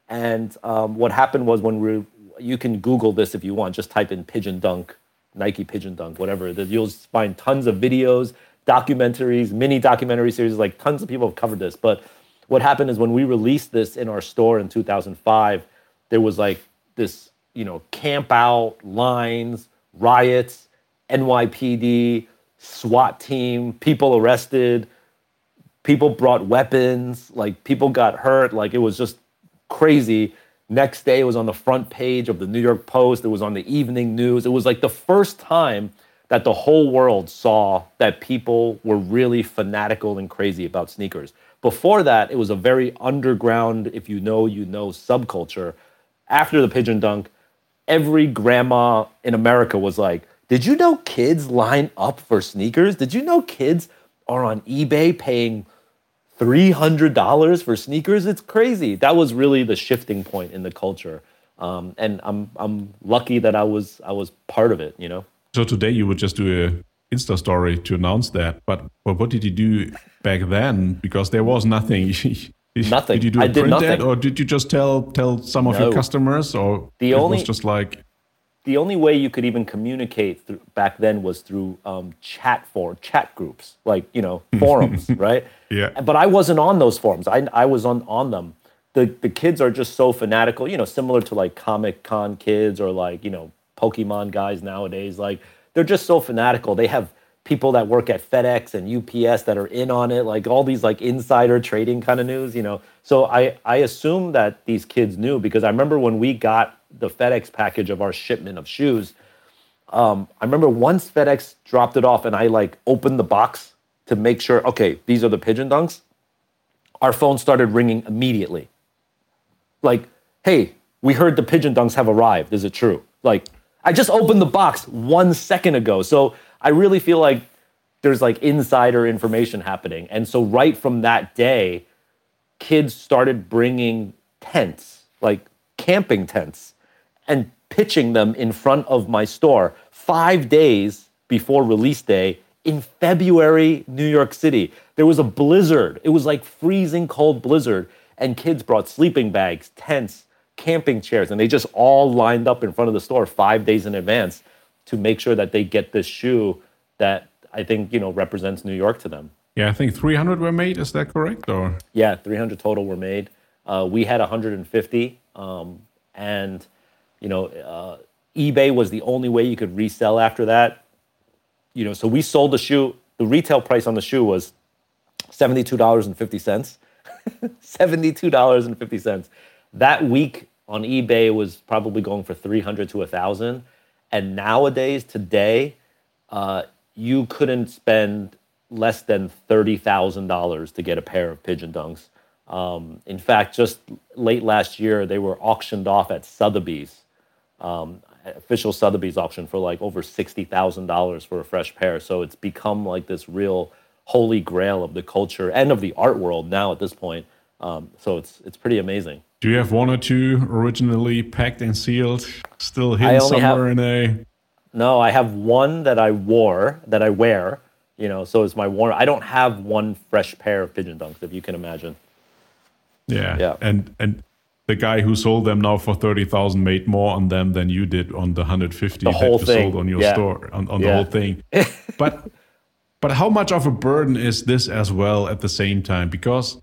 And um, what happened was when we, you can Google this if you want, just type in pigeon dunk, Nike pigeon dunk, whatever. You'll find tons of videos, documentaries, mini documentary series, like tons of people have covered this. But what happened is when we released this in our store in 2005, there was like this, you know, camp out lines, riots, NYPD, SWAT team, people arrested, people brought weapons, like people got hurt, like it was just crazy. Next day it was on the front page of the New York Post, it was on the evening news. It was like the first time that the whole world saw that people were really fanatical and crazy about sneakers. Before that, it was a very underground, if you know, you know, subculture. After the pigeon dunk, every grandma in America was like, did you know kids line up for sneakers? Did you know kids are on eBay paying $300 for sneakers? It's crazy. That was really the shifting point in the culture. Um, and I'm, I'm lucky that I was, I was part of it, you know? So today you would just do a Insta story to announce that. But, but what did you do back then? Because there was nothing. [laughs] nothing. Did you do a I print ad, or did you just tell tell some of no. your customers, or the it only, was just like the only way you could even communicate through, back then was through um, chat for chat groups, like you know [laughs] forums, right? Yeah. But I wasn't on those forums. I I was on on them. The the kids are just so fanatical, you know, similar to like Comic Con kids or like you know Pokemon guys nowadays. Like they're just so fanatical. They have people that work at FedEx and UPS that are in on it, like all these like insider trading kind of news, you know. So I I assume that these kids knew because I remember when we got the FedEx package of our shipment of shoes. Um, I remember once FedEx dropped it off and I like opened the box to make sure, okay, these are the pigeon dunks. Our phone started ringing immediately. Like, hey, we heard the pigeon dunks have arrived. Is it true? Like, I just opened the box one second ago. So I really feel like there's like insider information happening. And so right from that day, kids started bringing tents, like camping tents, and pitching them in front of my store five days before release day in February, New York City. There was a blizzard. It was like freezing cold blizzard. And kids brought sleeping bags, tents, camping chairs, and they just all lined up in front of the store five days in advance to make sure that they get this shoe that I think you know represents New York to them. Yeah, I think 300 were made. Is that correct? Or yeah, 300 total were made. Uh, we had 150, um, and you know, uh, eBay was the only way you could resell after that. You know, so we sold the shoe. The retail price on the shoe was seventy-two dollars and fifty cents. [laughs] seventy-two dollars and fifty cents. That week on eBay was probably going for 300 to a 1,000. And nowadays, today, uh, you couldn't spend less than $30,000 to get a pair of pigeon dunks. Um, in fact, just late last year, they were auctioned off at Sotheby's, um, official Sotheby's auction for like over $60,000 for a fresh pair. So it's become like this real holy grail of the culture and of the art world now at this point. Um, so it's, it's pretty amazing. Do you have one or two originally packed and sealed, still hidden somewhere have, in a no, I have one that I wore that I wear. You know, so it's my one. I don't have one fresh pair of pigeon dunks, if you can imagine. Yeah, yeah, and and the guy who sold them now for thirty thousand made more on them than you did on the hundred fifty that you thing. sold on your yeah. store on, on yeah. the whole thing. [laughs] but but how much of a burden is this as well at the same time? Because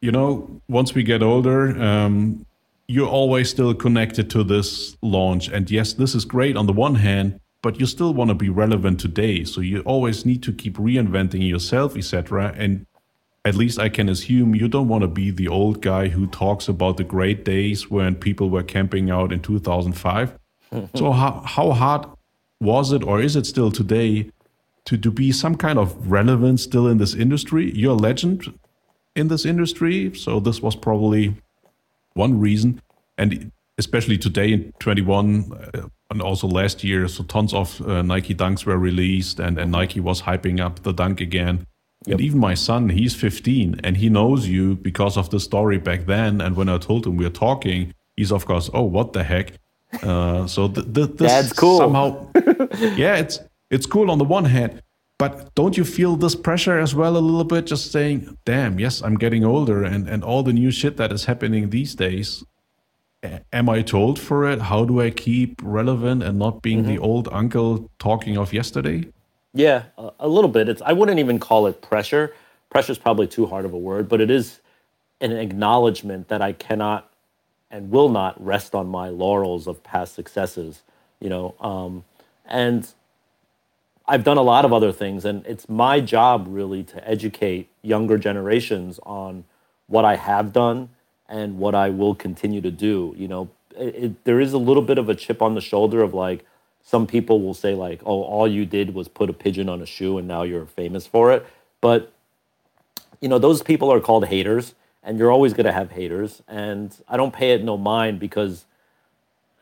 you know, once we get older, um, you're always still connected to this launch. And yes, this is great on the one hand, but you still want to be relevant today. So you always need to keep reinventing yourself, etc. And at least I can assume you don't want to be the old guy who talks about the great days when people were camping out in 2005. [laughs] so how how hard was it, or is it still today, to to be some kind of relevant still in this industry? You're a legend in this industry, so this was probably one reason. And especially today in 21 uh, and also last year, so tons of uh, Nike Dunks were released, and, and Nike was hyping up the Dunk again. Yep. And even my son, he's 15, and he knows you because of the story back then. And when I told him we are talking, he's of course, oh, what the heck? Uh, so th- th- this Dad's cool. Somehow, [laughs] yeah, it's it's cool on the one hand, but don't you feel this pressure as well a little bit? Just saying, damn, yes, I'm getting older, and and all the new shit that is happening these days am I told for it? How do I keep relevant and not being mm-hmm. the old uncle talking of yesterday? Yeah, a, little bit. It's I wouldn't even call it pressure. Pressure is probably too hard of a word, but it is an acknowledgement that I cannot and will not rest on my laurels of past successes. You know, um, and I've done a lot of other things, and it's my job really to educate younger generations on what I have done and what I will continue to do. You know, it, it, there is a little bit of a chip on the shoulder of like some people will say like, "Oh, all you did was put a pigeon on a shoe, and now you're famous for it." But you know, those people are called haters, and you're always going to have haters. And I don't pay it no mind because,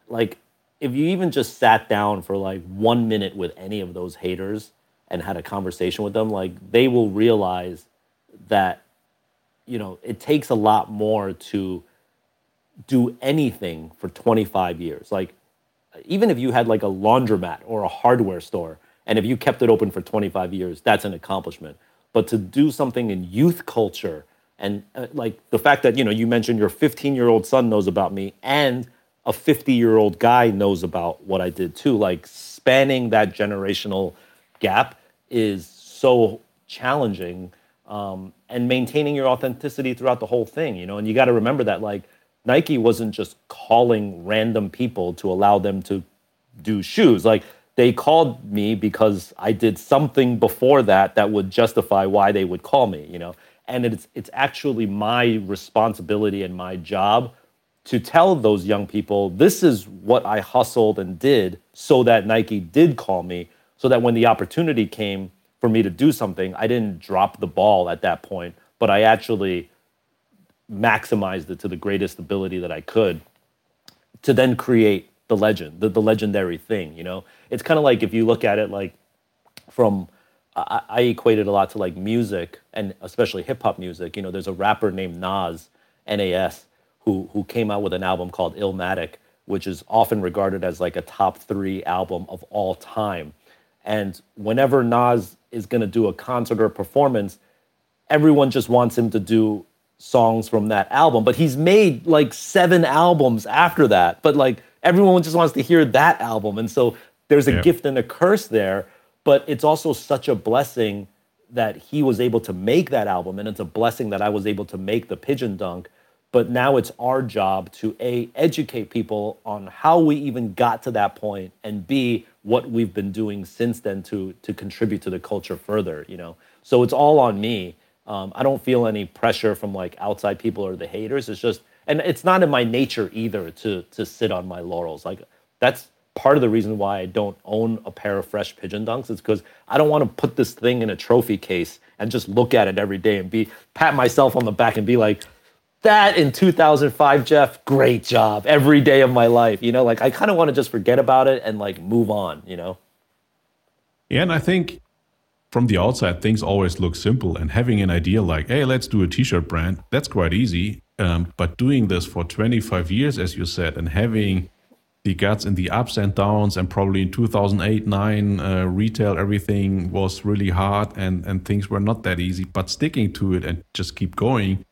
like, if you even just sat down for like one minute with any of those haters and had a conversation with them, like they will realize that you know, it takes a lot more to do anything for 25 years. Like, even if you had like a laundromat or a hardware store, and if you kept it open for 25 years, that's an accomplishment. But to do something in youth culture, and uh, like the fact that, you know, you mentioned your 15 year old son knows about me, and a 50 year old guy knows about what I did too, like spanning that generational gap is so challenging um, and maintaining your authenticity throughout the whole thing, you know. And you got to remember that like Nike wasn't just calling random people to allow them to do shoes. Like they called me because I did something before that that would justify why they would call me, you know. And it's it's actually my responsibility and my job to tell those young people this is what I hustled and did so that Nike did call me so that when the opportunity came for me to do something, I didn't drop the ball at that point, but I actually maximized it to the greatest ability that I could to then create the legend, the, the legendary thing. You know, it's kind of like if you look at it like from I, I equate it a lot to like music and especially hip hop music. You know, there's a rapper named Nas, N-A-S, who who came out with an album called Illmatic, which is often regarded as like a top three album of all time. And whenever Nas is going to do a concert or performance, everyone just wants him to do songs from that album. But he's made like seven albums after that. But like everyone just wants to hear that album. And so there's a yeah. gift and a curse there. But it's also such a blessing that he was able to make that album. And it's a blessing that I was able to make the Pigeon Dunk. But now it's our job to A, educate people on how we even got to that point, and B, what we've been doing since then to to contribute to the culture further, you know. So it's all on me. Um, I don't feel any pressure from like outside people or the haters. It's just, and it's not in my nature either to to sit on my laurels. Like that's part of the reason why I don't own a pair of fresh pigeon dunks. Is because I don't want to put this thing in a trophy case and just look at it every day and be pat myself on the back and be like, that in 2005, Jeff, great job every day of my life. You know, like I kind of want to just forget about it and like move on. You know. Yeah, and I think from the outside, things always look simple. And having an idea like, hey, let's do a t shirt brand, that's quite easy. Um, but doing this for 25 years, as you said, and having the guts in the ups and downs, and probably in 2008, 9, uh, retail, everything was really hard and, and things were not that easy. But sticking to it and just keep going,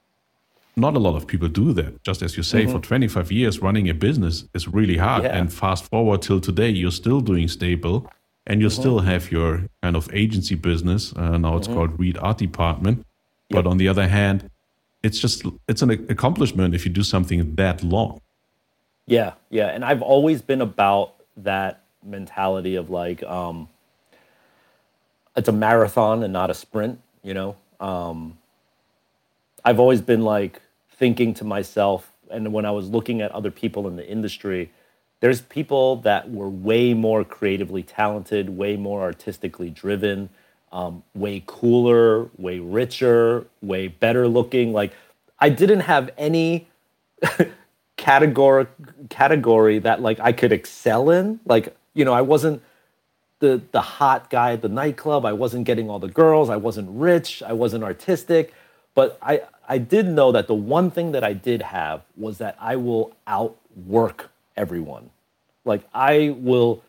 not a lot of people do that. Just as you say, mm-hmm. for 25 years, running a business is really hard. Yeah. And fast forward till today, you're still doing Staple and you mm-hmm. still have your kind of agency business. Uh, now it's mm-hmm. called Reed Art Department. Yep. But on the other hand, it's just it's an accomplishment if you do something that long. Yeah, yeah, and I've always been about that mentality of like um, it's a marathon and not a sprint. You know, um, I've always been like thinking to myself, and when I was looking at other people in the industry there's people that were way more creatively talented, way more artistically driven, um, way cooler, way richer, way better looking. Like I didn't have any [laughs] category category that like I could excel in. Like you know, I wasn't the the hot guy at the nightclub. I wasn't getting all the girls. I wasn't rich. I wasn't artistic. But I I did know that the one thing that I did have was that I will outwork everyone. Like I will,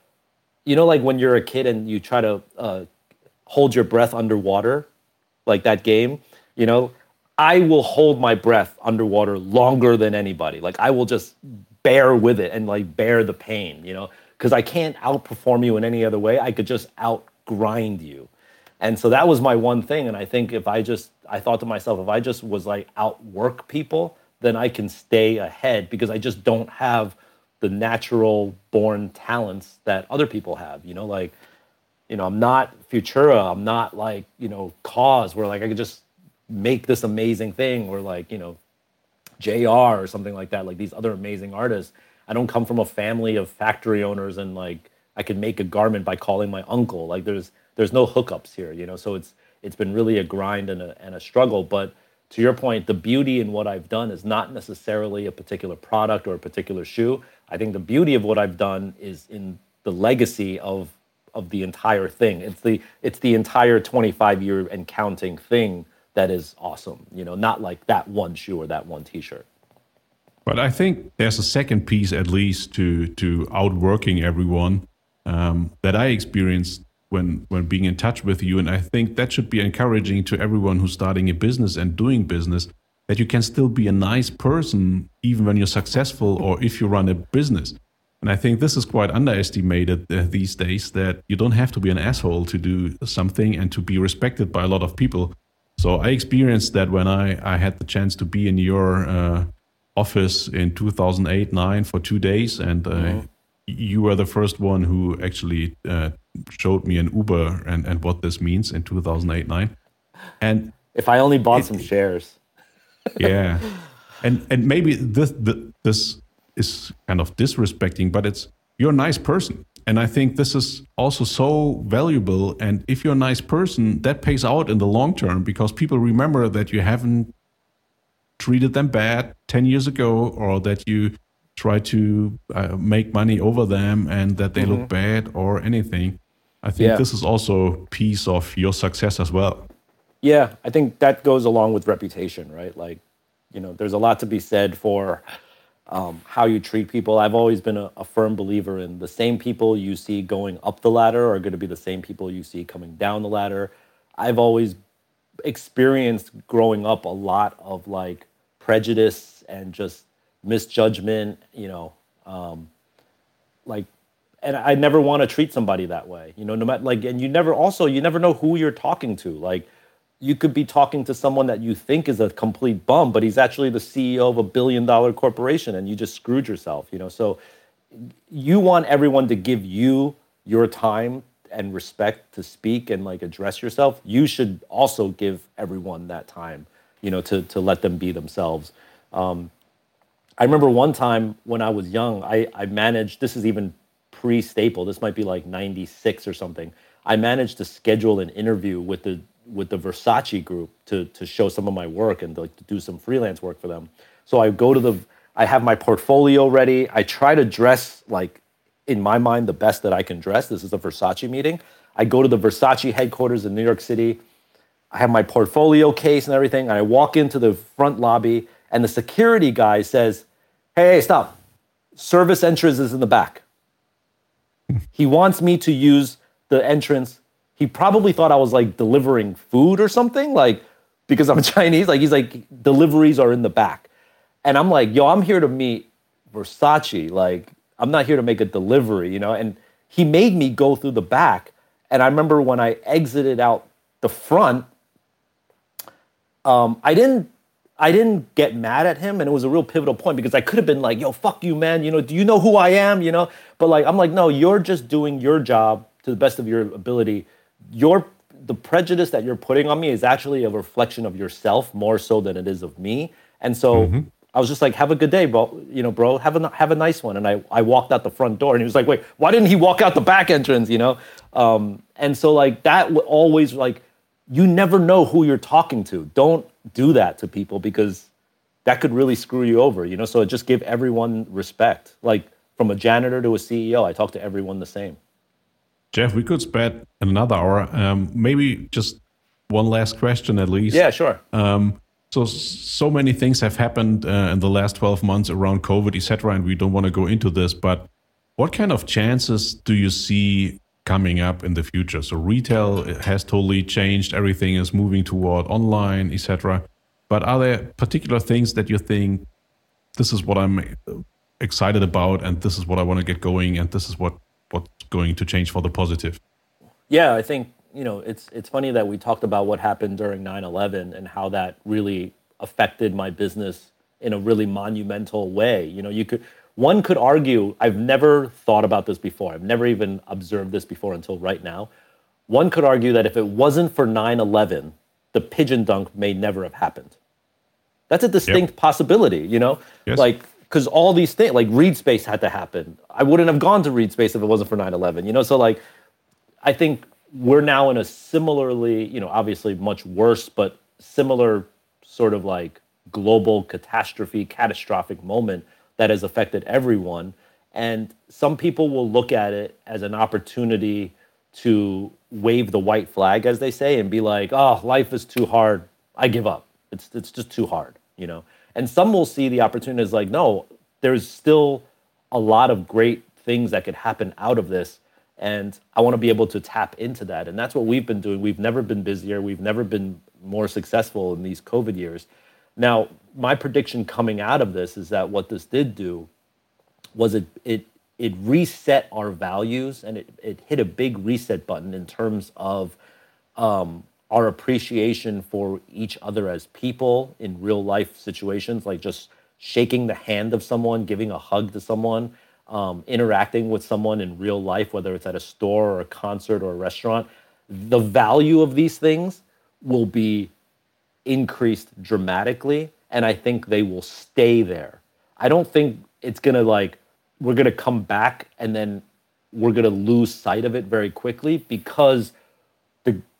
you know, like when you're a kid and you try to uh, hold your breath underwater, like that game, you know, I will hold my breath underwater longer than anybody. Like I will just bear with it and like bear the pain, you know, because I can't outperform you in any other way. I could just outgrind you. And so that was my one thing. And I think if I just, I thought to myself, if I just was like outwork people, then I can stay ahead because I just don't have the natural born talents that other people have. You know, like, you know, I'm not Futura. I'm not like, you know, KAWS, where like I could just make this amazing thing, or like, you know, JR or something like that, like these other amazing artists. I don't come from a family of factory owners and like I could make a garment by calling my uncle. Like there's there's no hookups here, you know. So it's it's been really a grind and a and a struggle. But to your point, the beauty in what I've done is not necessarily a particular product or a particular shoe. I think the beauty of what I've done is in the legacy of of the entire thing. It's the it's the entire 25 year and counting thing that is awesome. You know, not like that one shoe or that one T-shirt. But I think there's a second piece, at least, to to outworking everyone um, that I experienced when when being in touch with you, and I think that should be encouraging to everyone who's starting a business and doing business that you can still be a nice person even when you're successful or if you run a business. And I think this is quite underestimated uh, these days that you don't have to be an asshole to do something and to be respected by a lot of people. So I experienced that when I, I had the chance to be in your uh, office in 2008 9 for two days. And uh, mm-hmm. you were the first one who actually uh, showed me an Uber and, and what this means in 2008 9. And if I only bought it, some shares yeah, and and maybe this this is kind of disrespecting, but it's you're a nice person, and I think this is also so valuable. And if you're a nice person, that pays out in the long term because people remember that you haven't treated them bad ten years ago, or that you try to uh, make money over them and that they mm-hmm. look bad or anything. I think yeah. this is also piece of your success as well. Yeah, I think that goes along with reputation, right? Like, you know, there's a lot to be said for um, how you treat people. I've always been a, a, firm believer in the same people you see going up the ladder are going to be the same people you see coming down the ladder. I've always experienced growing up a lot of like prejudice and just misjudgment, you know, um, like, and I never want to treat somebody that way, you know, no matter like, and you never also, you never know who you're talking to. Like, you could be talking to someone that you think is a complete bum, but he's actually the CEO of a billion dollar corporation and you just screwed yourself, you know. So you want everyone to give you your time and respect to speak and like address yourself. You should also give everyone that time, you know, to to let them be themselves. Um, I remember one time when I was young, I, I managed, this is even pre staple, this might be like 96 or something. I managed to schedule an interview with the with the Versace group to to show some of my work and to, like to do some freelance work for them. So I go to the I have my portfolio ready. I try to dress like in my mind the best that I can dress. This is a Versace meeting. I go to the Versace headquarters in New York City. I have my portfolio case and everything. And I walk into the front lobby and the security guy says, "Hey, hey stop. Service entrance is in the back." [laughs] he wants me to use the entrance he probably thought I was like delivering food or something, like because I'm [laughs] Chinese. Like he's like deliveries are in the back, and I'm like, yo, I'm here to meet Versace. Like I'm not here to make a delivery, you know. And he made me go through the back, and I remember when I exited out the front, um, I didn't. I didn't get mad at him, and it was a real pivotal point because I could have been like, "Yo, fuck you, man. You know, do you know who I am? You know." But like, I'm like, no, you're just doing your job to the best of your ability your the prejudice that you're putting on me is actually a reflection of yourself more so than it is of me. And so mm-hmm. I was just like, "Have a good day, bro. You know, bro. Have a have a nice one." And I I walked out the front door, and he was like, "Wait, why didn't he walk out the back entrance?" You know. Um, and so like that always like you never know who you're talking to. Don't do that to people because that could really screw you over. You know. So just give everyone respect. Like from a janitor to a CEO, I talk to everyone the same. Jeff, we could spend another hour. Um, maybe just one last question at least. Yeah, sure. Um, so so many things have happened uh, in the last 12 months around COVID, etc., and we don't want to go into this. But what kind of chances do you see coming up in the future? So retail has totally changed. Everything is moving toward online, etc. But are there particular things that you think this is what I'm excited about, and this is what I want to get going, and this is what what's going to change for the positive? Yeah, I think you know it's it's funny that we talked about what happened during 9/11 and how that really affected my business in a really monumental way. You know, you could one could argue I've never thought about this before. I've never even observed this before until right now. One could argue that if it wasn't for 9/11, the pigeon dunk may never have happened. That's a distinct yep. possibility, you know? Yes. Like because all these things like Reed Space had to happen. I wouldn't have gone to Reed Space if it wasn't for 9-11 you know? So like i think we're now in a similarly you know obviously much worse but similar sort of like global catastrophe catastrophic moment that has affected everyone. And some people will look at it as an opportunity to wave the white flag as they say and be like oh life is too hard. I give up. It's it's just too hard you know and some will see the opportunity as like, no, there's still a lot of great things that could happen out of this. And I want to be able to tap into that. And that's what we've been doing. We've never been busier. We've never been more successful in these COVID years. Now, my prediction coming out of this is that what this did do was it it it reset our values and it, it hit a big reset button in terms of um, our appreciation for each other as people in real life situations, like just shaking the hand of someone, giving a hug to someone, um, interacting with someone in real life, whether it's at a store or a concert or a restaurant, the value of these things will be increased dramatically. And I think they will stay there. I don't think it's going to like, we're going to come back and then we're going to lose sight of it very quickly because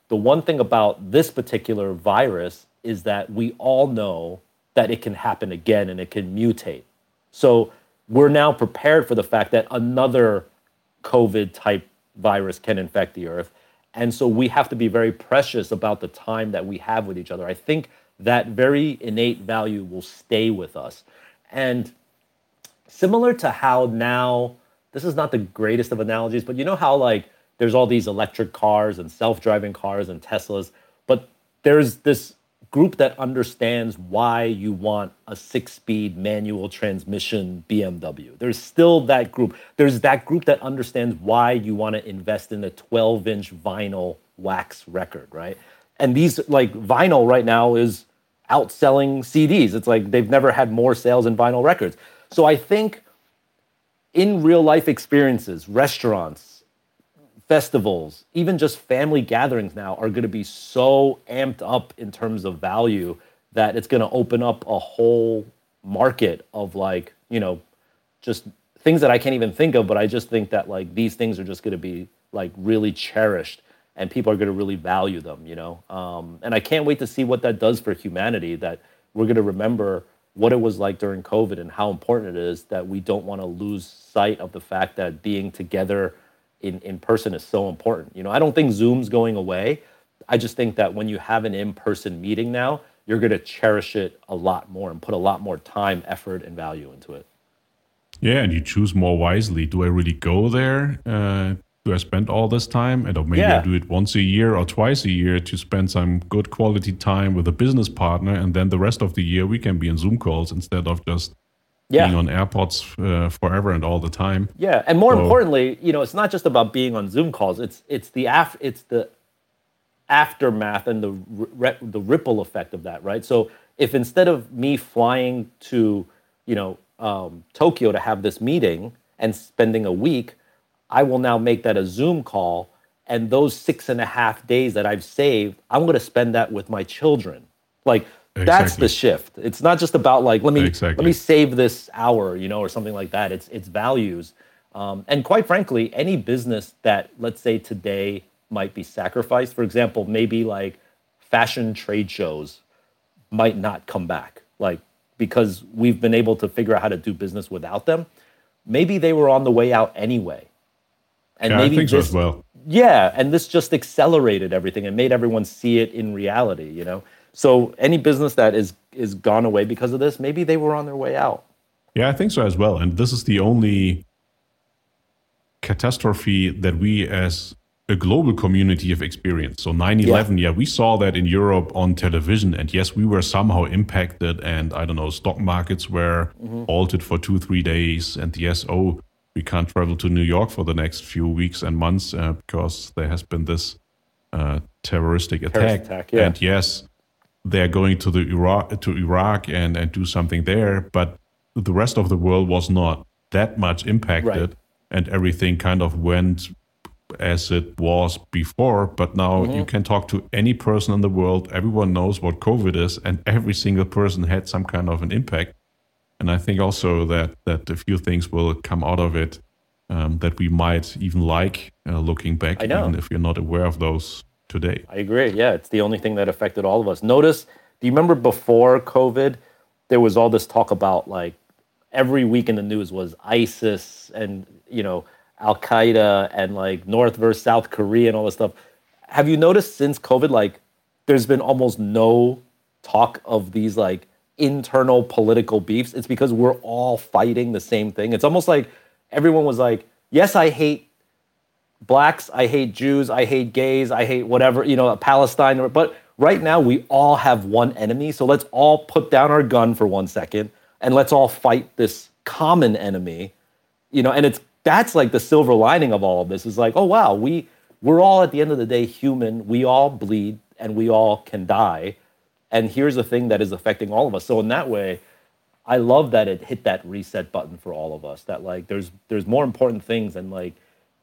the one thing about this particular virus is that we all know that it can happen again and it can mutate. So we're now prepared for the fact that another COVID type virus can infect the earth. And so we have to be very precious about the time that we have with each other. I think that very innate value will stay with us. And similar to how now, this is not the greatest of analogies, but you know how like there's all these electric cars and self-driving cars and Teslas, but there's this group that understands why you want a six-speed manual transmission BMW. There's still that group. There's that group that understands why you want to invest in a 12-inch vinyl wax record, right? And these like vinyl right now is outselling CDs. It's like they've never had more sales in vinyl records. So I think in real life experiences, restaurants, festivals, even just family gatherings now are going to be so amped up in terms of value that it's going to open up a whole market of like, you know, just things that I can't even think of, but I just think that like these things are just going to be like really cherished and people are going to really value them, you know? Um, and I can't wait to see what that does for humanity that we're going to remember what it was like during COVID and how important it is that we don't want to lose sight of the fact that being together in, in person is so important. You know, I don't think Zoom's going away. I just think that when you have an in-person meeting now, you're going to cherish it a lot more and put a lot more time, effort, and value into it. Yeah, and you choose more wisely. Do I really go there? Uh, do I spend all this time? And or maybe yeah. I do it once a year or twice a year to spend some good quality time with a business partner, and then the rest of the year we can be in Zoom calls instead of just yeah. being on AirPods uh, forever and all the time. Yeah, and more so, importantly, you know, it's not just about being on Zoom calls. It's it's the af- it's the aftermath and the re- the ripple effect of that, right? So if instead of me flying to you know um, Tokyo to have this meeting and spending a week, I will now make that a Zoom call. And those six and a half days that I've saved, I'm going to spend that with my children. Like Exactly. That's the shift. It's not just about like let me exactly. let me save this hour, you know, or something like that. It's it's values, um, and quite frankly, any business that let's say today might be sacrificed. For example, maybe like fashion trade shows might not come back, like because we've been able to figure out how to do business without them. Maybe they were on the way out anyway, and yeah, maybe I think this, so as well. Yeah, and this just accelerated everything and made everyone see it in reality. You know. So any business that is is gone away because of this, maybe they were on their way out. Yeah, I think so as well. And this is the only catastrophe that we as a global community have experienced. So 9/11, yeah. yeah, we saw that in Europe on television and yes, we were somehow impacted and I don't know, stock markets were mm-hmm. halted for 2-3 days and yes, oh, we can't travel to New York for the next few weeks and months uh, because there has been this uh, terroristic attack. attack yeah. And yes, they're going to the Iraq to Iraq and, and do something there, but the rest of the world was not that much impacted right. and everything kind of went as it was before. But now mm-hmm. you can talk to any person in the world, everyone knows what COVID is, and every single person had some kind of an impact. And I think also that that a few things will come out of it um, that we might even like uh, looking back, even if you're not aware of those today. I agree. Yeah, it's the only thing that affected all of us. Notice, do you remember before COVID, there was all this talk about like every week in the news was ISIS and, you know, Al Qaeda and like North versus South Korea and all this stuff. Have you noticed since COVID, like there's been almost no talk of these like internal political beefs? It's because we're all fighting the same thing. It's almost like everyone was like, yes, I hate blacks, I hate Jews, I hate gays, I hate whatever, you know, Palestine. But right now, we all have one enemy. So let's all put down our gun for one second and let's all fight this common enemy. You know, and it's that's like the silver lining of all of this is like, oh wow, we we're all at the end of the day human. We all bleed and we all can die. And here's the thing that is affecting all of us. So in that way, I love that it hit that reset button for all of us. That like there's there's more important things than like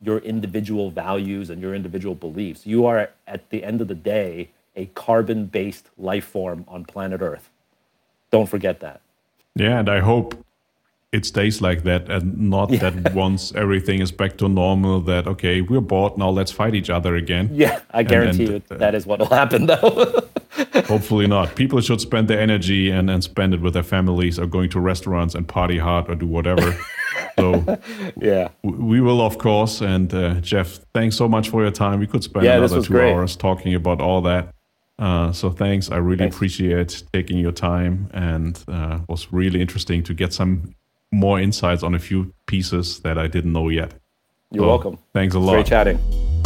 your individual values and your individual beliefs. You are, at the end of the day, a carbon based life form on planet Earth. Don't forget that. Yeah, and I hope it stays like that and not yeah. that [laughs] once everything is back to normal, that, okay, we're bored now, let's fight each other again. Yeah, I guarantee and, and, you uh, that is what will happen, though. [laughs] hopefully not. People should spend their energy and, and spend it with their families or going to restaurants and party hard or do whatever. [laughs] so [laughs] yeah, we will of course. And uh, Jeff, thanks so much for your time. We could spend yeah, another two great. hours talking about all that. Uh, so thanks. I really thanks. appreciate taking your time and uh, was really interesting to get some more insights on a few pieces that I didn't know yet. You're so, welcome. Thanks a lot. Great chatting.